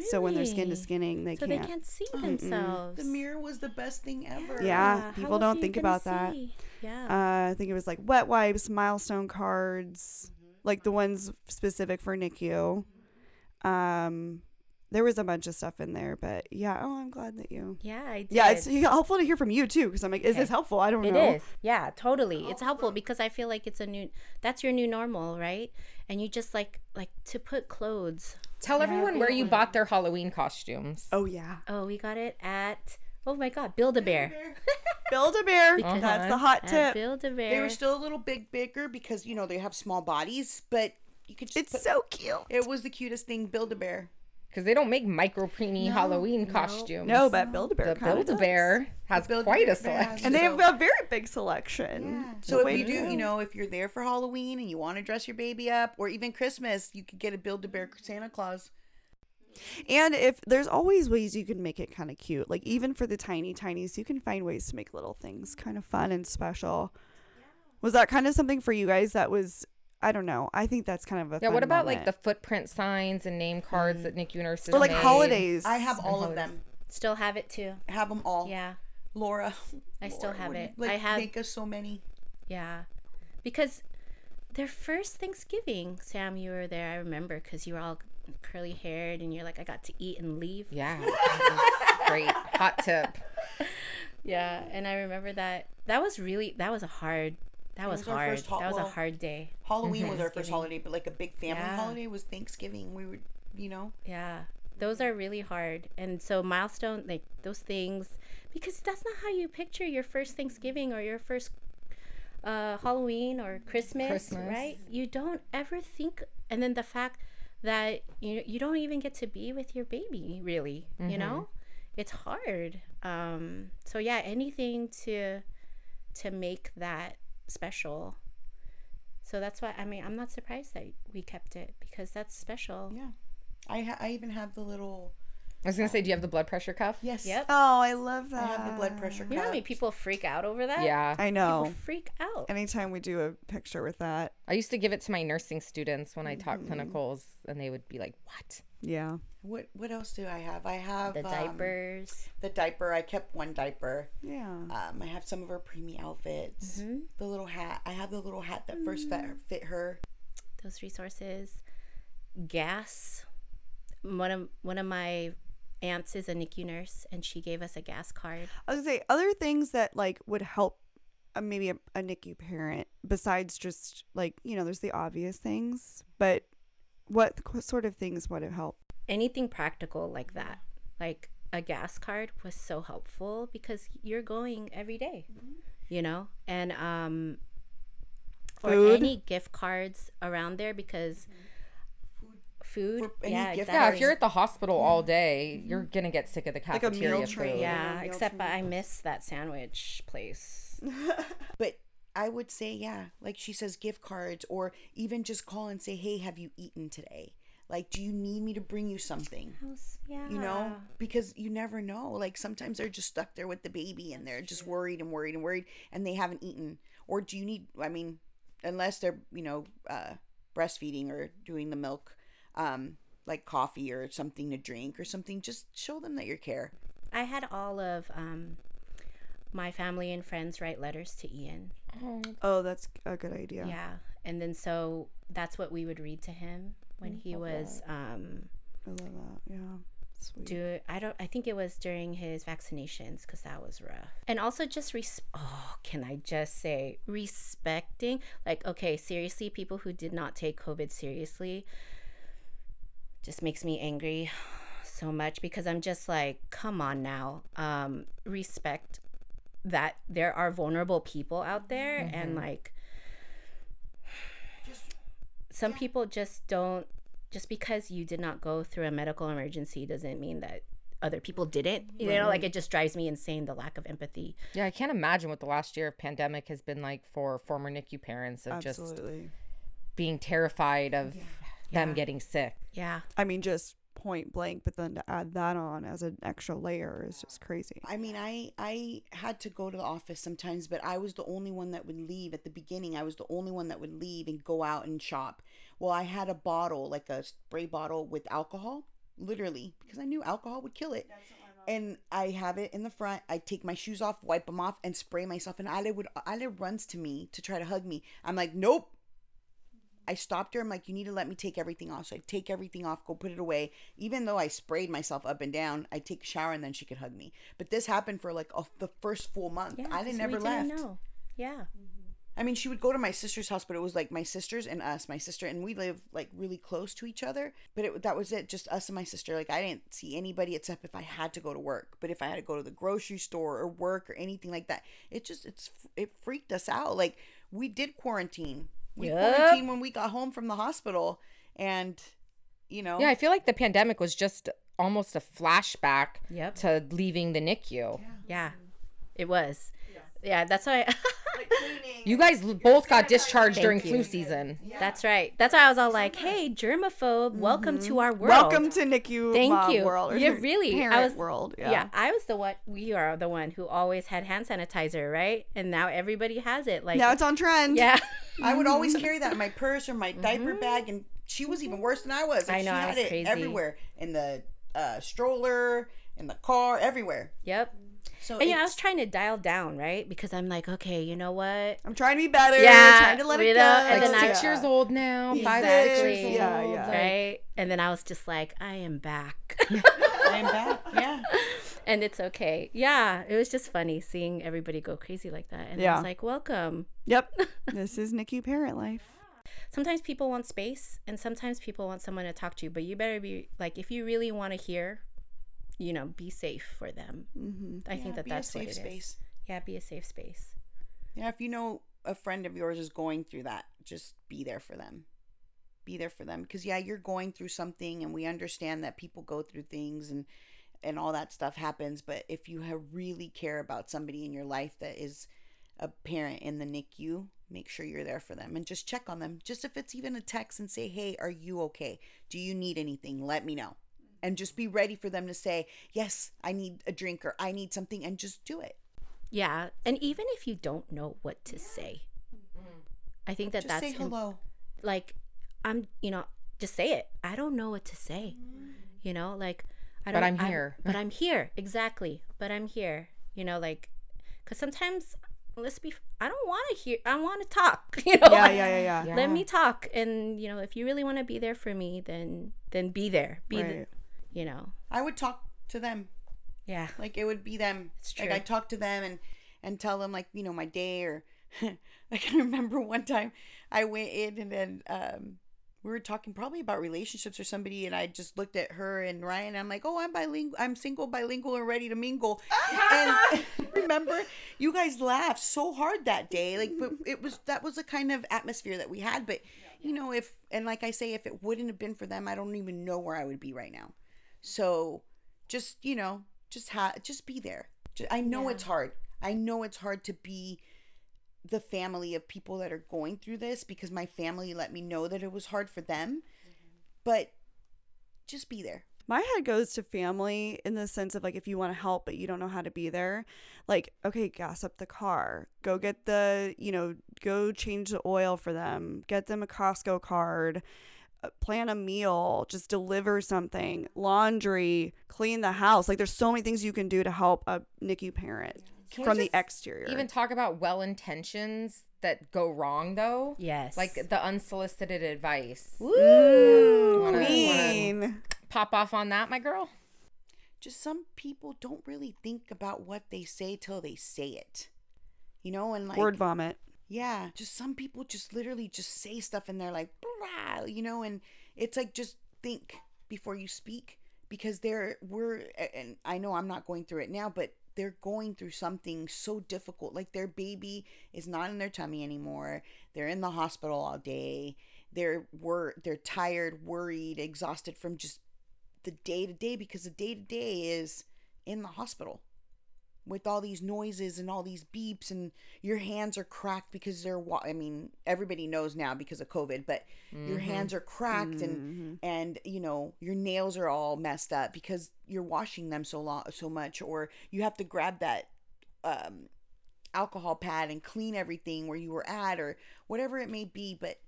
So when they're skin to skinning, they so can't. they can't see Mm-mm. themselves. the mirror was the best thing ever Yeah, how people else don't think gonna about that. Yeah. Uh, I think it was like wet wipes, milestone cards, like the ones specific for NICU. Um, there was a bunch of stuff in there, but yeah. Oh, I'm glad that you. yeah, I did. Yeah, it's <laughs> helpful to hear from you too, because I'm like, is Okay. this helpful? I don't It know. is. Yeah, totally. It's oh. helpful because I feel like it's a new that's your new normal, right? And you just like like to put clothes. Tell everyone where you bought their Halloween costumes. Oh yeah, Oh, we got it at Oh my god, Build a Bear. Build a bear. <laughs> Uh-huh. That's the hot tip. Build a Bear. they were still a little big bigger because you know they have small bodies but you could just It's put, so cute. it was the cutest thing build a bear Because they don't make micro preemie Halloween costumes. No, but Build a bear. The Build a Bear has Build a quite a Bear selection. and they have a very big selection. So if you do, go. you know, if you're there for Halloween and you want to dress your baby up, or even Christmas, you could get a Build a Bear Santa Claus. And if there's always ways you can make it kind of cute, like even for the tiny tinies, you can find ways to make little things kind of fun and special. Was that kind of something for you guys that was, I don't know. I think that's kind of a Yeah, fun what about like the footprint signs and name cards that mm. NICU nurses or like made? holidays? I have all of them. Still have it too. Have them all. Yeah. Laura. I still Laura, have would you, it. Like, I have make us so many. Yeah. Because their first Thanksgiving, Sam, you were there. I remember because you were all curly haired and you're like, I got to eat and leave. Yeah. great. Hot tip. <laughs> Yeah. And I remember that. That was really, that was a hard, that was, was our hard. first ho- that was well, a hard day. Halloween was <laughs> our first holiday, but like a big family Yeah. holiday was Thanksgiving. We were, you know, Yeah. Those are really hard. And so, milestone, like those things, because that's not how you picture your first Thanksgiving or your first uh, Halloween or Christmas, Christmas. right? You don't ever think, and then the fact that you you don't even get to be with your baby, really, you know, it's hard. Um, so yeah, anything to to make that special. So that's why I mean I'm not surprised that we kept it because that's special. yeah. I ha- I even have the little I was gonna say, do you have the blood pressure cuff? yes. Yep. Oh, I love that. I have the blood pressure. cuff. You know how many people freak out over that? Yeah. I People know. freak out. Anytime we do a picture with that, I used to give it to my nursing students when I taught Mm-hmm. clinicals, and they would be like, "What?" yeah, What what else do I have? I have The um, diapers. the diaper. I kept one diaper. yeah. Um, I have some of her preemie outfits. Mm-hmm. The little hat. I have the little hat that first fit, fit her. those resources. Gas. One of one of my aunts is a NICU nurse, and she gave us a gas card. I was gonna say other things that like would help uh, maybe a, a NICU parent besides just like you know there's the obvious things, but what sort of things would have helped? Anything practical like that, like a gas card, was so helpful because you're going every day, you know, and um, or Food. any gift cards around there because food. For any yeah, gift exactly. Yeah, if you're at the hospital all day, you're gonna get sick of the Like a cafeteria meal food. train. yeah, meal except train. I miss that sandwich place. <laughs> But I would say, yeah, like she says, gift cards, or even just call and say, hey, have you eaten today? Like, do you need me to bring you something? Yeah, You know, because you never know. Like sometimes they're just stuck there with the baby and they're just worried and worried and worried and they haven't eaten. Or do you need, I mean, unless they're, you know, uh, breastfeeding or doing the milk, um, like coffee or something to drink or something, just show them that you care. I had all of um, my family and friends write letters to Ian. Oh, that's a good idea. Yeah. And then so that's what we would read to him when he was um I love that. Yeah, sweet. do I don't I think it was during his vaccinations cuz that was rough. And also just res- oh, can I just say respecting like okay, seriously people who did not take covid seriously just makes me angry so much because I'm just like come on now. Um respect that there are vulnerable people out there and like some people just don't just because you did not go through a medical emergency doesn't mean that other people didn't you know like it just drives me insane the lack of empathy. Yeah, I can't imagine what the last year of pandemic has been like for former NICU parents of just being terrified of them Yeah. getting sick. yeah I mean, just point blank, but then to add that on as an extra layer is just crazy. I mean, I I had to go to the office sometimes, but I was the only one that would leave at the beginning. I was the only one that would leave and go out and shop. Well, I had a bottle, like a spray bottle with alcohol, literally, because I knew alcohol would kill it. And I have it in the front. I take my shoes off, wipe them off, and spray myself. And Ale would Ale runs to me to try to hug me. I'm like, nope. I stopped her. I'm like, you need to let me take everything off. So I take everything off, go put it away. Even though I sprayed myself up and down, I take a shower and then she could hug me. But this happened for like a, the first full month. yeah I didn't we never left. know. yeah I mean, she would go to my sister's house, but it was like my sisters and us, my sister, and we live like really close to each other. But it, that was it, just us and my sister. Like I didn't see anybody except if I had to go to work. But if I had to go to the grocery store or work or anything like that, it just it's it freaked us out. Like we did quarantine. We Yup. quarantined when we got home from the hospital, and you know, Yeah, I feel like the pandemic was just almost a flashback Yep. to leaving the NICU. yeah it was yeah that's why <laughs> You guys both got discharged during you. flu season. that's right that's why i was all like hey germaphobe welcome to our world Welcome to NICU Thank mom you. world. Yeah, really. I Parent was- world. yeah. Yeah. i was the one we are the one who always had hand sanitizer right and now everybody has it like Now it's on trend. yeah <laughs> I would always carry that in my purse or my diaper bag, and she was even worse than I was. Like, I know, she I was it crazy. everywhere in the uh, stroller, in the car, everywhere. Yep. So And yeah, I was trying to dial down, right? Because I'm like, okay, you know what? I'm trying to be better. Yeah, trying to let you it know, go. and Like then I- six years old now, five Exactly. six years Yeah, old, yeah. like- Right. And then I was just like, I am back. <laughs> I'm back. Yeah. and it's okay. Yeah. It was just funny seeing everybody go crazy like that. And I was like, welcome. Yep. <laughs> this is NICU parent life. Sometimes people want space and sometimes people want someone to talk to, but you better be like, if you really want to hear, you know, be safe for them. hmm I think Yeah, that be that's a safe what it is. space. Yeah, be a safe space. Yeah, if you know a friend of yours is going through that, just be there for them. Be there for them because yeah, you're going through something, and we understand that people go through things and and all that stuff happens. But if you have really care about somebody in your life that is a parent in the NICU, make sure you're there for them and just check on them. Just if it's even a text and say, "Hey, are you okay? Do you need anything? Let me know." And just be ready for them to say, "Yes, I need a drink or I need something," and just do it. Yeah. And even if you don't know what to say, I think that Just that's say im- hello. like I'm, you know, just say it. I don't know what to say. Mm. You know, like I don't But I'm I- here. but I'm here. Exactly. But I'm here. You know, like cuz sometimes let's be I don't want to hear I want to talk, <laughs> you know. Yeah, like, yeah, yeah, yeah. Yeah. Let me talk and you know, if you really want to be there for me, then then be there. Be the, Right. You know. I would talk to them Yeah. Like it would be them. It's Like true. I talk to them and and tell them like you know my day or <laughs> I can remember one time I went in and then um we were talking probably about relationships or somebody and I just looked at her and Ryan and I'm like oh I'm bilingual I'm single bilingual and ready to mingle and <laughs> <laughs> remember you guys laughed so hard that day like but it was that was the kind of atmosphere that we had but you know if and like I say if it wouldn't have been for them I don't even know where I would be right now so just you know just ha- just be there. Ju- i know Yeah. it's hard. I know it's hard to be the family of people that are going through this because my family let me know that it was hard for them. Mm-hmm. But just be there. My head goes to family in the sense of like if you want to help but you don't know how to be there, like okay, gas up the car, go get the you know go change the oil for them, get them a Costco card, Uh, plan a meal, just deliver something, laundry, clean the house. Like there's so many things you can do to help a NICU parent Can from the exterior. Even talk about well intentions that go wrong though. Yes. Like the unsolicited advice. Ooh, Wanna- queen. Pop off on that, my girl. just some people don't really think about what they say till they say it you know and like Word vomit. Yeah, just some people just literally just say stuff and they're like, "Blah," you know, and it's like just think before you speak because they're we're and I know I'm not going through it now, but they're going through something so difficult. Like their baby is not in their tummy anymore. They're in the hospital all day. They're wor- they're tired, worried, exhausted from just the day to day because the day to day is in the hospital with all these noises and all these beeps and your hands are cracked because they're wa- I mean everybody knows now because of covid but your hands are cracked and and you know your nails are all messed up because you're washing them so long so much or you have to grab that um alcohol pad and clean everything where you were at or whatever it may be but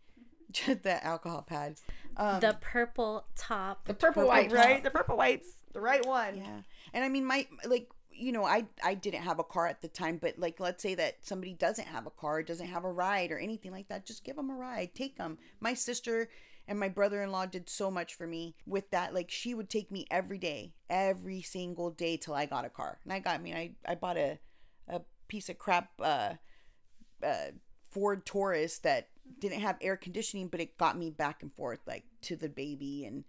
<laughs> the alcohol pad um the purple top. The purple, Purple, white. Right? The purple wipes. The right one. Yeah. And I mean my like you know, I I didn't have a car at the time, but like let's say that somebody doesn't have a car, doesn't have a ride or anything like that, just give them a ride. Take them. My sister and my brother-in-law did so much for me with that. Like she would take me every day, every single day till I got a car. And I got I mean I I bought a a piece of crap uh uh Ford Taurus that didn't have air conditioning, but it got me back and forth like to the baby and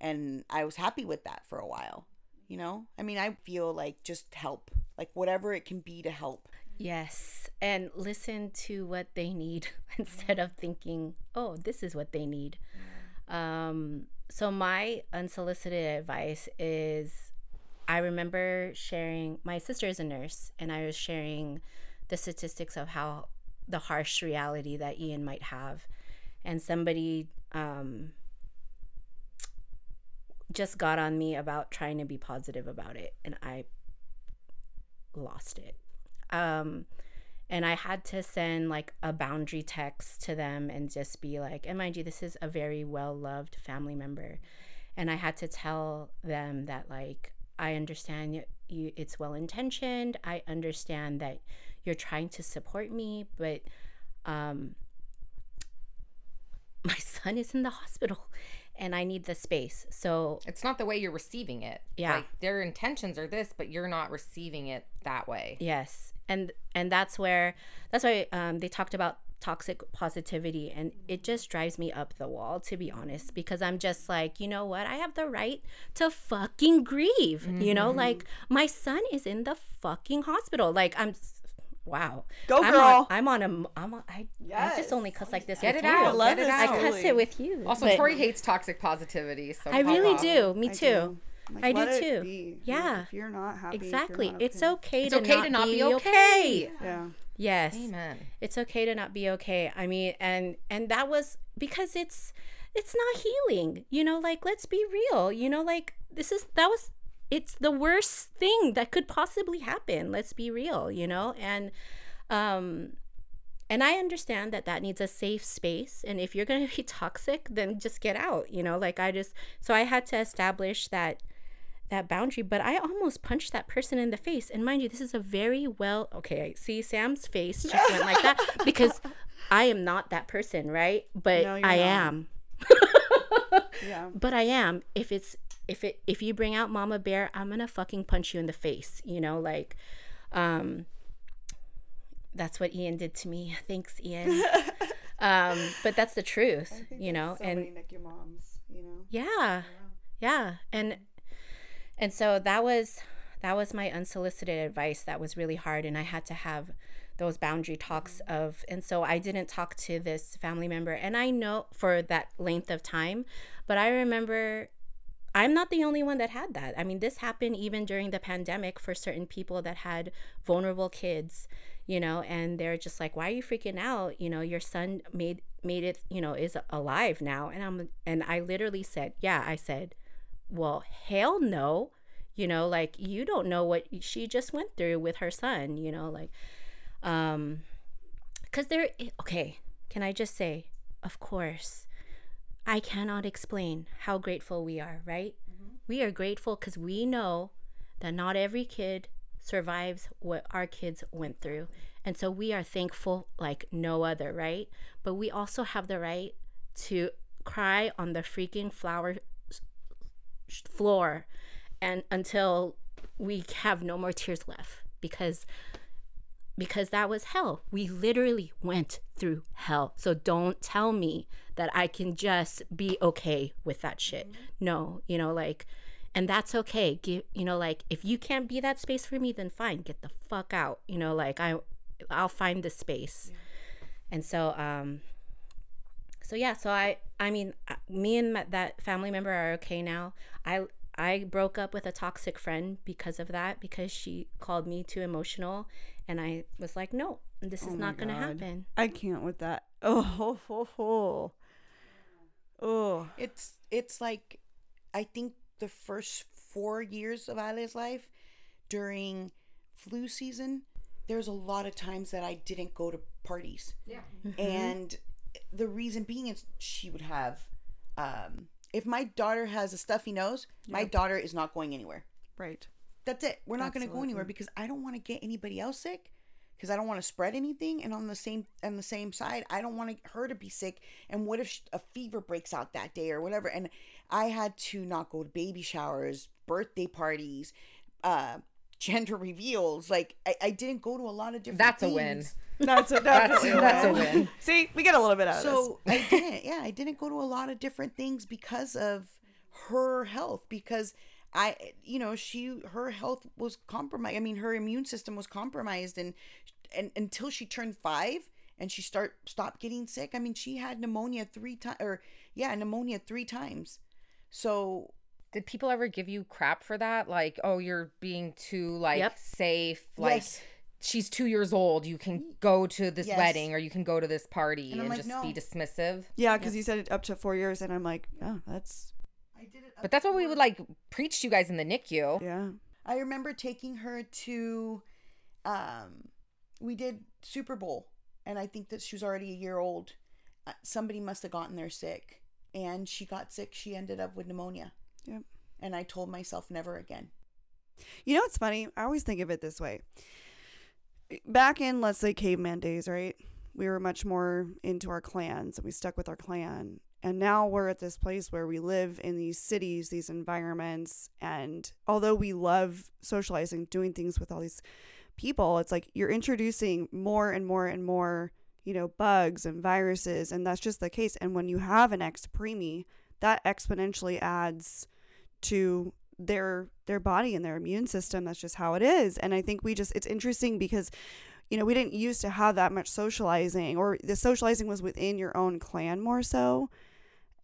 and I was happy with that for a while. You know? I mean, I feel like just help. Like whatever it can be to help. Yes. And listen to what they need <laughs> instead of thinking, oh, this is what they need. Um, so, my unsolicited advice is I remember sharing, my sister is a nurse, and I was sharing the statistics of how the harsh reality that Ian might have. And somebody um, just got on me about trying to be positive about it. And I lost it. Um, and I had to send like a boundary text to them and just be like, and mind you, this is a very well loved family member. And I had to tell them that, like, I understand you, it's well intentioned. I understand that you're trying to support me, but um, <laughs> my son is in the hospital and I need the space. So It's not the way you're receiving it. Yeah. Like their intentions are this, but you're not receiving it that way. Yes, and and that's where that's why um, they talked about toxic positivity, and it just drives me up the wall to be honest, because I'm just like, you know what, I have the right to fucking grieve. You know, like my son is in the fucking hospital. Like I'm. S- Wow. Go, I'm girl. On, I'm on a. I'm on, I, I just only cuss like this. Get with it you. out. love Get it this I out. cuss it with you. Also, but Tori hates toxic positivity. So I pop really off. do. Me I too. do. Like, I do let it too. be. Like, Yeah. if you're not happy, if you're Exactly. not It's okay. okay. It's to okay not to not be be okay. okay. Yeah. Yes. Amen. it's okay to not be okay i mean and and that was because it's it's not healing you know like let's be real you know like this is that was it's the worst thing that could possibly happen let's be real you know and um and i understand that that needs a safe space and if you're going <laughs> to be toxic then just get out you know like i just so i had to establish that that boundary, but I almost punched that person in the face. And mind you, this is a very well okay. See, Sam's face just went like that <laughs> because I am not that person, right? But No, I not. am. <laughs> Yeah. But I am. If it's if it if you bring out Mama Bear, I'm gonna fucking punch you in the face. You know, like, um, that's what Ian did to me. Thanks, Ian. <laughs> um, but that's the truth, you know. so and NICU moms, you know. yeah yeah and and so that was that was my unsolicited advice that was really hard and i had to have those boundary talks of and so i didn't talk to this family member and i know for that length of time but i remember i'm not the only one that had that. I mean this happened even during the pandemic for certain people that had vulnerable kids you know and they're just like why are you freaking out? You know your son made made it you know is alive now. And i'm and i literally said yeah i said well hell no. You know like you don't know what she just went through with her son you know like um because there okay can i just say of course i cannot explain how grateful we are right? Mm-hmm. We are grateful because we know that not every kid survives what our kids went through. And so we are thankful like no other right? But we also have the right to cry on the freaking flower floor and until we have no more tears left because because that was hell. We literally went through hell. So don't tell me that I can just be okay with that shit. No, you know, like and that's okay. Give you know, like if you can't be that space for me, then fine, get the fuck out. You know, like I I'll find the space. And so um so yeah, so I I mean, uh, me and my, that family member are okay now. I I broke up with a toxic friend because of that because she called me too emotional and I was like, "No, this is Oh not going to happen." I can't with that. <laughs> Oh, oh, oh, ho. oh. It's it's like I think the first four years of Ali's life during flu season, there's a lot of times that I didn't go to parties. Yeah. And the reason being is she would have um if my daughter has a stuffy nose, my daughter is not going anywhere. Right. That's it. We're not going to go anywhere because I don't want to get anybody else sick because I don't want to spread anything. And on the same on the same side, I don't want her to be sick. And what if a fever breaks out that day or whatever? And I had to not go to baby showers, birthday parties, uh, <laughs> gender reveals. Like I, I didn't go to a lot of different. That's a win. That's a, <laughs> That's, definitely a that's a win. win. See, we get a little bit out of So I <laughs> didn't. Yeah, I didn't go to a lot of different things because of her health. Because I, you know, she her health was compromised. I mean, her immune system was compromised, and and until she turned five and she start stopped getting sick. I mean, she had pneumonia three times, or yeah, pneumonia three times. So Did people ever give you crap for that? Like, oh, you're being too like Yep. safe. Like Yes. she's two years old. You can go to this Yes. wedding or you can go to this party And and, like, just no. be dismissive. Yeah, because you said it up to four years, and I'm like, oh, that's I did it. But that's what we would like preach to you guys in the NICU. yeah. I remember taking her to um we did Super Bowl and I think that she was already a year old. Uh, somebody must have gotten there sick and she got sick. She ended up with pneumonia. Yep. And I told myself never again. You know what's funny? I always think of it this way. Back in, let's say, caveman days, right? We were much more into our clans and we stuck with our clan. And now we're at this place where we live in these cities, these environments. And although we love socializing, doing things with all these people, it's like you're introducing more and more and more, you know, bugs and viruses. And that's just the case. And when you have an ex preemie, that exponentially adds to their their body and their immune system that's just how it is and i think we just it's interesting because you know we didn't used to have that much socializing or the socializing was within your own clan more so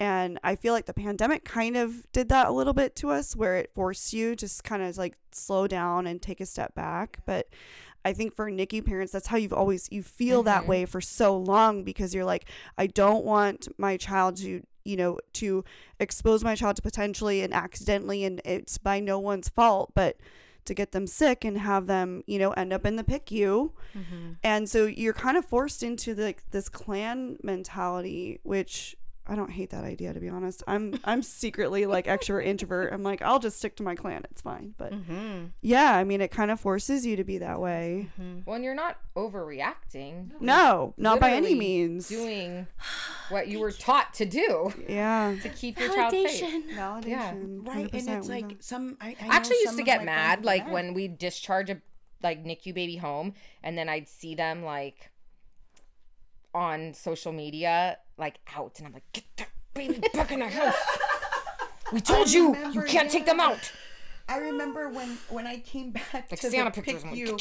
and i feel like the pandemic kind of did that a little bit to us where it forced you to kind of like slow down and take a step back but I think for NICU parents, that's how you've always you feel that way for so long because you're like, I don't want my child to you know, to expose my child to potentially and accidentally, and it's by no one's fault, but to get them sick and have them, you know, end up in the PICU. Mm-hmm. And so you're kind of forced into like this clan mentality, which I don't hate that idea to be honest. I'm I'm secretly like extrovert introvert. I'm like I'll just stick to my clan. It's fine. But mm-hmm. yeah, I mean it kind of forces you to be that way. Mm-hmm. Well, you're not overreacting. No, not by any means. Doing <sighs> what you were taught to do. Yeah. To keep your child safe. Validation. Yeah. Right. And it's like some I, I actually used to get mad like when we discharge a like NICU baby home and then I'd see them like on social media like out, and I'm like, get that baby <laughs> back in the house. <laughs> We told you you can't yeah. take them out. I remember when when I came back like to Santa the pictures. you.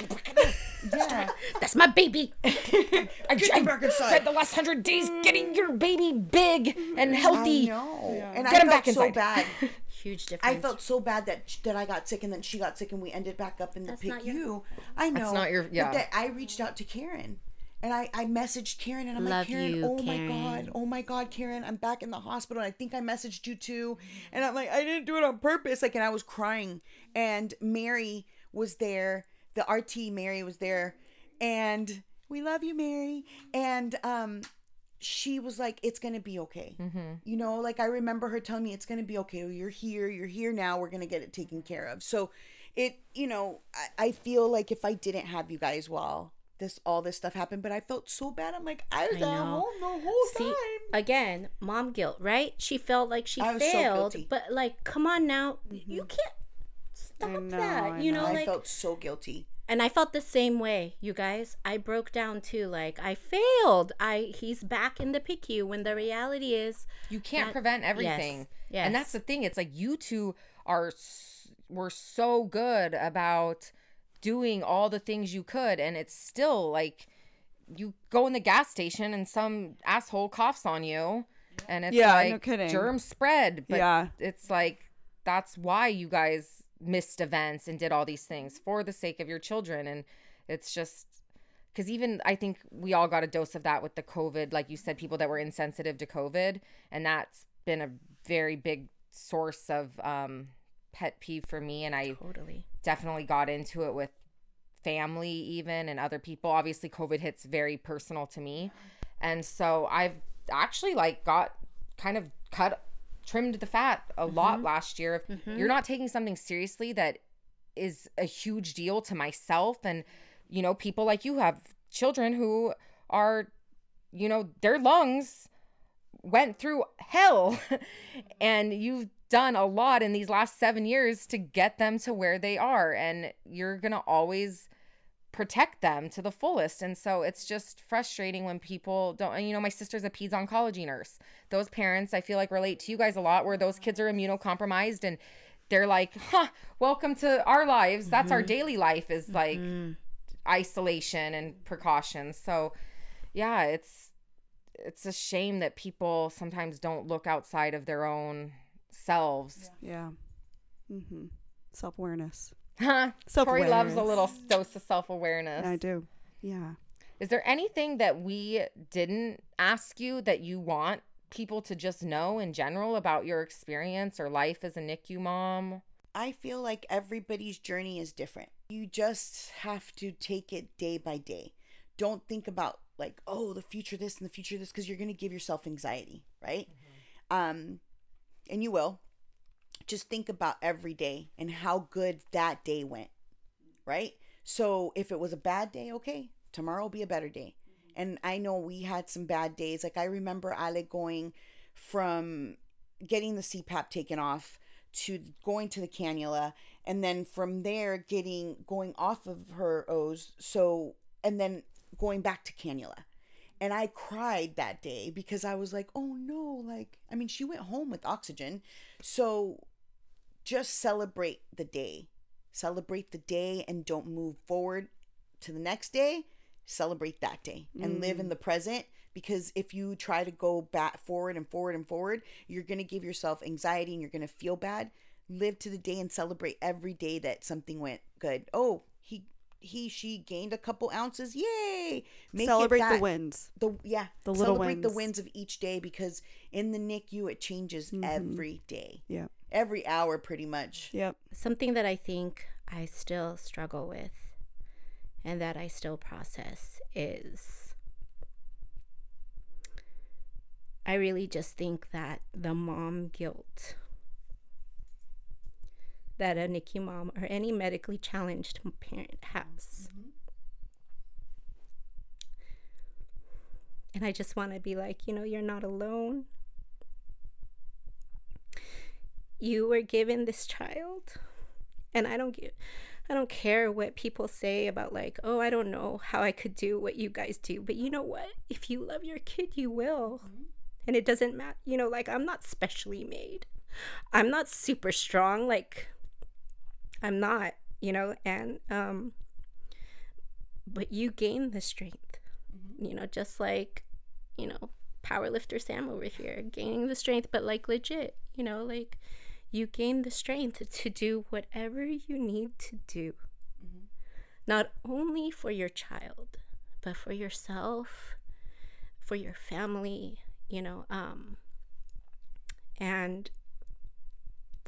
yeah, that's my baby. <laughs> I, I back inside. spent the last hundred days getting your baby big and healthy. I know, yeah. and Get I him back inside. so bad. Huge difference. I felt so bad that that I got sick and then she got sick and we ended back up in the PICU. Your... I know. That's not your. Yeah. But that I reached out to Karen and I, I messaged Karen and I'm Love like, Karen, you, oh Karen. my God, oh my God, Karen, I'm back in the hospital. And I think I messaged you too. And I'm like, I didn't do it on purpose. Like, and I was crying. And Mary was there. The RT Mary was there. And we love you, Mary. And um, she was like, it's going to be okay. Mm-hmm. You know, like I remember her telling me, it's going to be okay. You're here. You're here now. We're going to get it taken care of. So it, you know, I, I feel like if I didn't have you guys well, this all this stuff happened, but I felt so bad. I'm like, I was I at home the whole See, time. Again, mom guilt, right? She felt like she failed, so but like, come on now, mm-hmm. you can't stop know, that. You know, I like, felt so guilty. And I felt the same way, you guys. I broke down too. Like I failed. I he's back in the PICU when the reality is you can't that, prevent everything. Yes, yes. And that's the thing. It's like you two are were so good about doing all the things you could and it's still like you go in the gas station and some asshole coughs on you and it's yeah, like no kidding. germ spread but yeah. it's like that's why you guys missed events and did all these things for the sake of your children and it's just because even i think we all got a dose of that with the covid like you said people that were insensitive to covid and that's been a very big source of um pet peeve for me and I totally definitely got into it with family even and other people. Obviously COVID hits very personal to me. And so I've actually like got kind of cut trimmed the fat a mm-hmm. lot last year. Mm-hmm. you're not taking something seriously that is a huge deal to myself and you know people like you have children who are you know their lungs went through hell <laughs> and you've done a lot in these last seven years to get them to where they are. And you're going to always protect them to the fullest. And so it's just frustrating when people don't, and you know, my sister's a peds oncology nurse. Those parents, I feel like, relate to you guys a lot where those kids are immunocompromised and they're like, huh, welcome to our lives. That's mm-hmm. our daily life is like mm-hmm. isolation and precautions. So, yeah, it's, it's a shame that people sometimes don't look outside of their own selves. Yeah. yeah. Mm-hmm. Self awareness. Huh. Tori loves a little dose of self awareness. I do. Yeah. Is there anything that we didn't ask you that you want people to just know in general about your experience or life as a NICU mom? I feel like everybody's journey is different. You just have to take it day by day. Don't think about like, oh, the future this and the future this, because you're going to give yourself anxiety, right? Mm-hmm. Um, and you will. just think about every day and how good that day went, right? So if it was a bad day, okay, tomorrow will be a better day. And I know we had some bad days. Like I remember Ale going from getting the CPAP taken off to going to the cannula and then from there getting going off of her O's so and then going back to cannula. And I cried that day because I was like, "Oh no, like I mean she went home with oxygen." So just celebrate the day. Celebrate the day and don't move forward to the next day. Celebrate that day and live in mm. the present because if you try to go back forward and forward and forward, you're going to give yourself anxiety and you're going to feel bad. Live to the day and celebrate every day that something went good. Oh, he he she gained a couple ounces. Yay! Make it Celebrate the wins. the yeah The little celebrate the wins. wins of each day because in the NICU it changes mm-hmm. every day, Yeah. every hour pretty much. Yep. something that I think I still struggle with and that I still process is I really just think that the mom guilt that a NICU mom or any medically challenged parent has. Mm-hmm. And I just want to be like, you know, you're not alone. You were given this child and I don't give I don't care what people say about like, oh, I don't know how I could do what you guys do, but you know what? If you love your kid, you will. Mm-hmm. And it doesn't matter, you know, like I'm not specially made. I'm not super strong like I'm not, you know, and um but you gain the strength. You know, just like, you know, powerlifter Sam over here gaining the strength but like legit, you know, like you gain the strength to do whatever you need to do. Not only for your child, but for yourself, for your family, you know, um and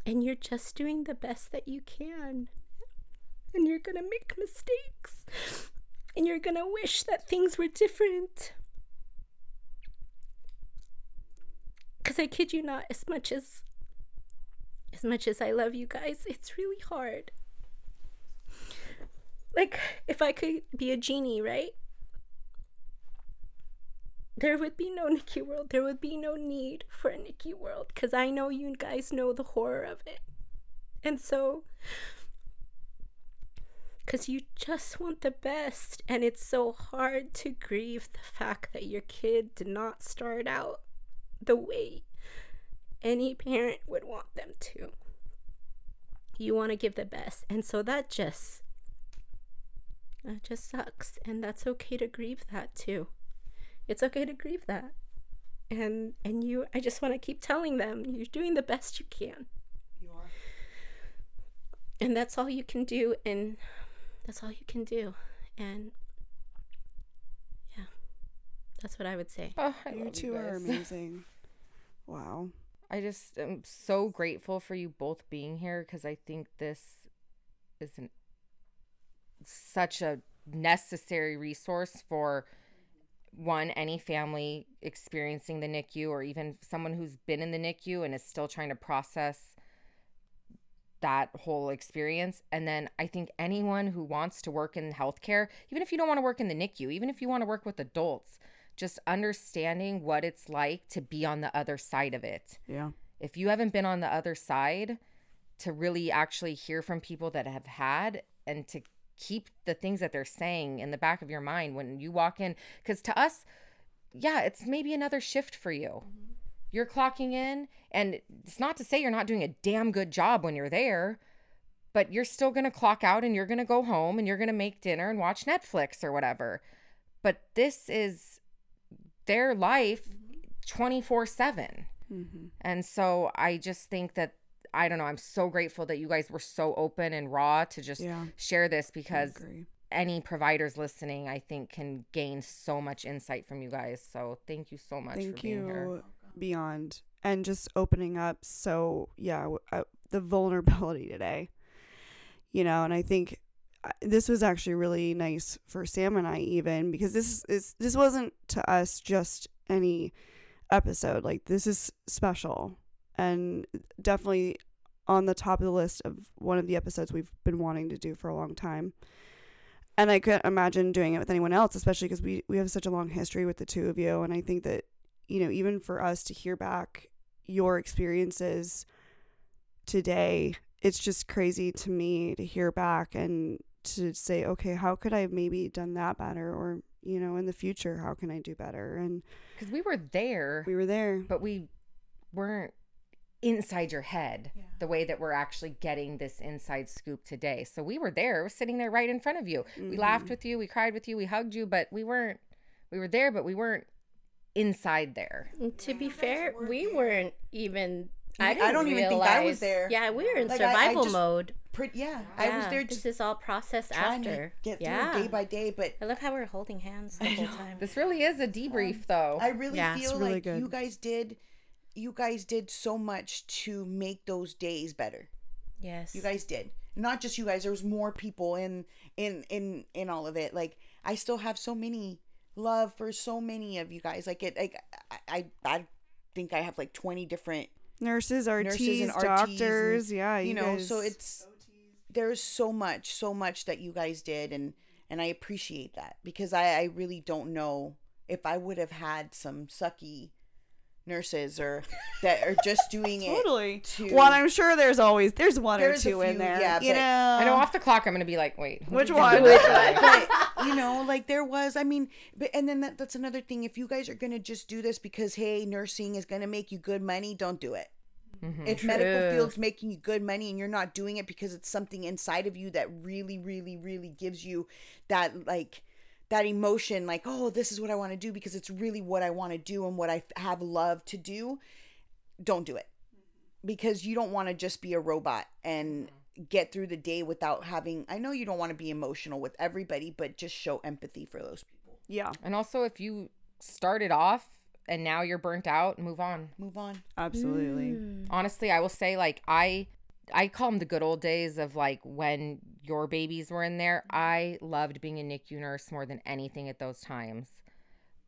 and you're just doing the best that you can. And you're to make mistakes. And you're to wish that things were different. Cuz I kid you not as much as as much as I love you guys, it's really hard. Like, if I could be a genie, right? There would be no NICU world. There would be no need for a NICU world because I know you guys know the horror of it. And so, because you just want the best, and it's so hard to grieve the fact that your kid did not start out the way any parent would want them to. You want to give the best. And so that just that just sucks and that's okay to grieve that too. It's okay to grieve that. And and you I just want to keep telling them you're doing the best you can. You are. And that's all you can do and that's all you can do. And yeah. That's what I would say. Oh, I You love two are <laughs> amazing. Wow. I just am so grateful for you both being here because I think this is an, such a necessary resource for one any family experiencing the NICU or even someone who's been in the NICU and is still trying to process that whole experience and then I think anyone who wants to work in healthcare even if you don't want to work in the NICU even if you want to work with adults just understanding what it's like to be on the other side of it Yeah. if you haven't been on the other side to really actually hear from people that have had and to keep the things that they're saying in the back of your mind when you walk in because to us yeah it's maybe another shift for you. You're clocking in and it's not to say you're not doing a damn good job when you're there but you're still going to clock out and you're going to go home and you're going to make dinner and watch Netflix or whatever. But this is their life 24/7 Mm-hmm. and so I just think that I don't know, I'm so grateful that you guys were so open and raw to just Yeah. share this because any providers listening, I think can gain so much insight from you guys. So thank you so much Thank for being here. you beyond and just opening up so yeah uh, the <laughs> vulnerability today you know and i think uh, this was actually really nice for sam and i even because this is this wasn't to us just any episode like this is special and definitely on the top of the list of one of the episodes we've been wanting to do for a long time. And I couldn't imagine doing it with anyone else, especially because we, we have such a long history with the two of you. And I think that, you know, even for us to hear back your experiences today, it's just crazy to me to hear back and to say, okay, how could I have maybe done that better? Or, you know, in the future, how can I do better? And Because we were there, we were there. but we weren't inside your head the way that we're actually getting this inside scoop today. So we were there, we're sitting there right in front of you. We mm-hmm. laughed with you, we cried with you, we hugged you, but we weren't we were there, but we weren't inside there. And to be fair, we weren't even. I, I didn't don't even think I was there. Yeah, we were in Like, I- I survival just- mode. Pretty, yeah, I was there just This is all processed after. to get through yeah. it day by day. But I love how we're holding hands the whole time. This really is a debrief um, though. I really Yeah. Feel really like good. you guys did, you guys did so much to make those days better. yes. You guys did. Not just you guys. There was more people in in in in all of it. Like I still have so many love for so many of you guys. Like it. Like I I, I think I have like twenty different Nurses, RTs, Nurses and RTs doctors. and, yeah, you, know guys- so it's there's so much so much that you guys did and and i appreciate that because i i really don't know if i would have had some sucky nurses or that are just doing <laughs> it totally. to- Well, I'm sure there's always there's one There's or two in there. yeah, you know. I know off the clock I'm gonna be like, wait, Which one? do Which that? but you know like there was i mean but and then that, that's another thing if you guys are gonna just do this because hey nursing is gonna make you good money don't do it Mhm. if medical field's making you good money and you're not doing it because it's something inside of you that really really really gives you that like that emotion like oh this is what i want to do because it's really what i want to do and what i have love to do don't do it because you don't want to just be a robot and get through the day without having i know you don't want to be emotional with everybody but just show empathy for those people Yeah, And also if you started off and now you're burnt out, move on. move on absolutely. Mm. honestly i will say like i i call them the good old days of like when your babies were in there i loved being a nicu nurse more than anything at those times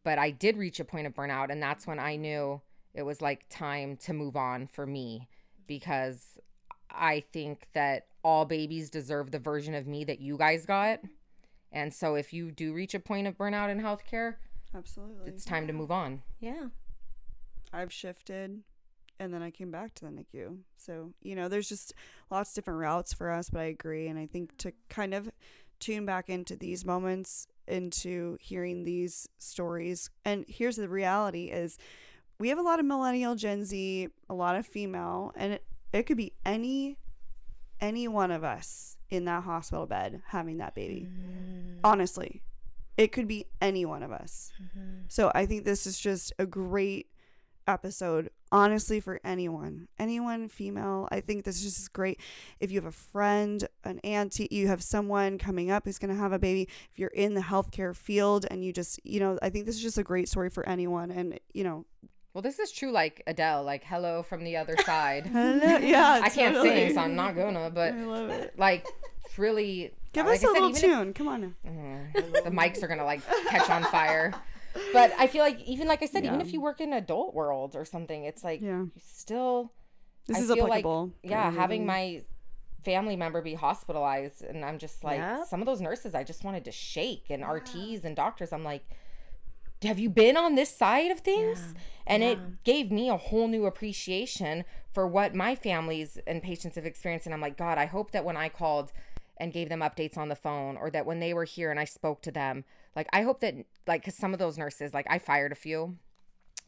but i did reach a point of burnout and that's when i knew it was like time to move on for me because i think that all babies deserve the version of me that you guys got and so if you do reach a point of burnout in healthcare Absolutely. it's time to move on Yeah. I've shifted and then I came back to the NICU. So, you know, there's just lots of different routes for us, but I agree. And I think to kind of tune back into these moments, into hearing these stories. And here's the reality is we have a lot of millennial Gen Z, a lot of female, and it, it could be any any one of us in that hospital bed having that baby. Mm-hmm. Honestly. It could be any one of us. Mm-hmm. So I think this is just a great episode, honestly, for anyone, anyone female. I think this is just great. If you have a friend, an auntie, you have someone coming up who's going to have a baby, if you're in the healthcare field and you just, you know, I think this is just a great story for anyone. And, you know, well this is true like adele like hello from the other <laughs> side yeah, <laughs> I can't totally. sing, so I'm not gonna. But I love it. like, really, Give like us I a said, little tune. Come on. If, Mhm. the mics are gonna like catch on fire. But I feel like even like I said, even if you work in adult world or something, it's like Yeah. you still. This I is feel like, applicable. for yeah, having my family member be hospitalized, and I'm just like Yep. some of those nurses, I just wanted to shake, and RTs and doctors, I'm like. Have you been on this side of things? And Yeah. it gave me a whole new appreciation for what my families and patients have experienced. And I'm like, God, I hope that when I called and gave them updates on the phone or that when they were here and I spoke to them, like, I hope that, like, because some of those nurses, like, I fired a few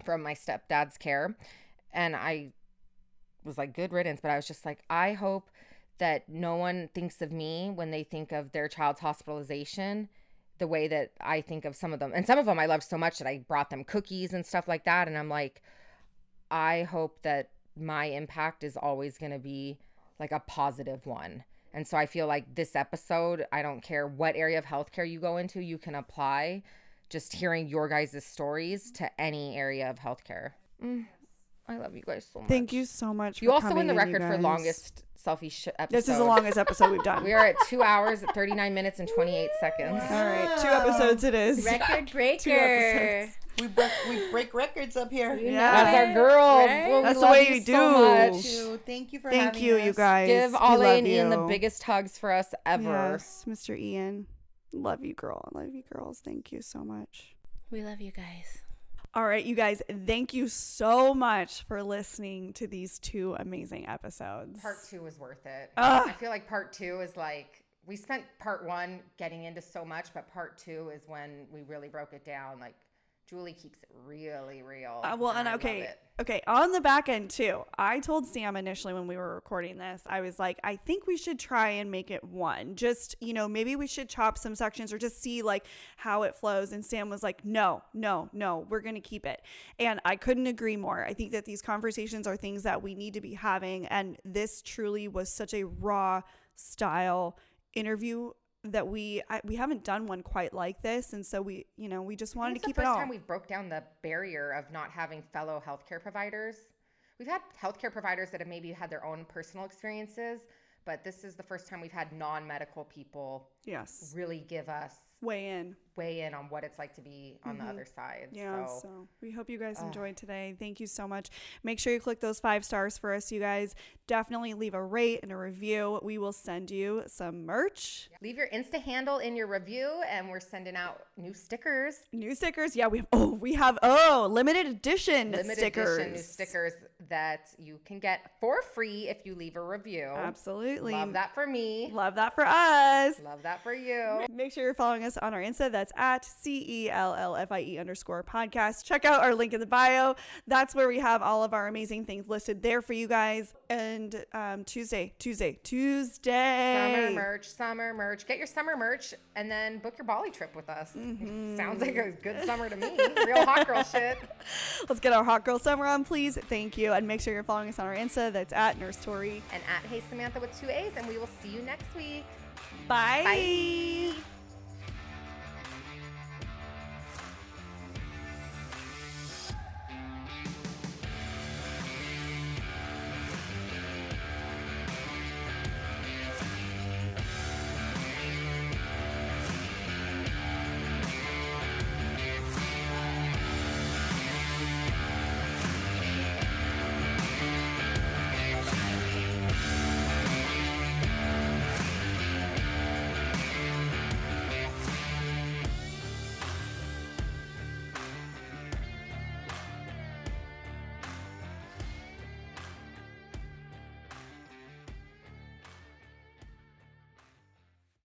from my stepdad's care and I was like, good riddance. But I was just like, I hope that no one thinks of me when they think of their child's hospitalization the way that I think of some of them. And some of them I loved so much that I brought them cookies and stuff like that. And I'm like, I hope that my impact is always going to be like a positive one. And so I feel like this episode, I don't care what area of healthcare you go into, you can apply just hearing your guys' stories to any area of healthcare. Mm, I love you guys so much. Thank you so much. You for also win the record for longest Cellfie sh- episode. This is the longest episode we've done. <laughs> We are at two hours, 39 minutes, and 28 seconds. All right, two episodes it is. Record <laughs> breaker. episodes. we break we break records up here You Yeah. That's our girls. right? Well, we That's the love way you you so do. much. Thank you, Thank you for Thank having you, you us. guys. Give We Ollie love and Ian the biggest hugs for us ever. Yes, Mr. Ian. Love you, girl. Love you, girls. Thank you so much. We love you guys. All right, you guys, thank you so much for listening to these two amazing episodes. Part two was worth it. Ugh. I feel like part two is like we spent part one getting into so much, but part two is when we really broke it down. Like Julie keeps it really real. Uh, well, and love okay, okay. On the back end too, I told Sam initially when we were recording this, I was like, I think we should try and make it one. Just you know, maybe we should chop some sections or just see like how it flows. And Sam was like, No, no, no, we're gonna keep it. And I couldn't agree more. I think that these conversations are things that we need to be having, and this truly was such a raw style interview that we I, we haven't done one quite like this and so we you know we just wanted to keep the it first all. time we've broke down the barrier of not having fellow healthcare providers. We've had healthcare providers that have maybe had their own personal experiences, but this is the first time we've had non-medical people yes. really give us weigh in weigh in on what it's like to be on the other side. Mm-hmm. Yeah, so, so, we hope you guys enjoyed today. Thank you so much. Make sure you click those five stars for us, you guys. Definitely leave a rate and a review. We will send you some merch, leave your Insta handle in your review, and we're sending out new stickers. new stickers. Yeah, we have. Oh, we have. Oh, limited edition limited stickers. edition new stickers that you can get for free if you leave a review. Absolutely. Love that for me. Love that for us. Love that for you. Make sure you're following us on our Insta. That's at C E L L F I E underscore podcast. Check out our link in the bio. That's where we have all of our amazing things listed there for you guys. And um, Tuesday, Tuesday, Tuesday. Summer merch, summer merch. Get your summer merch and then book your Bali trip with us. Mm-hmm. Sounds like a good summer to me. Real hot girl shit. <laughs> Let's get our hot girl summer on, please. Thank you. And make sure you're following us on our Insta. That's at Nurse Tori. And at Hey Samantha with two A's, and we will see you next week. Bye. Bye.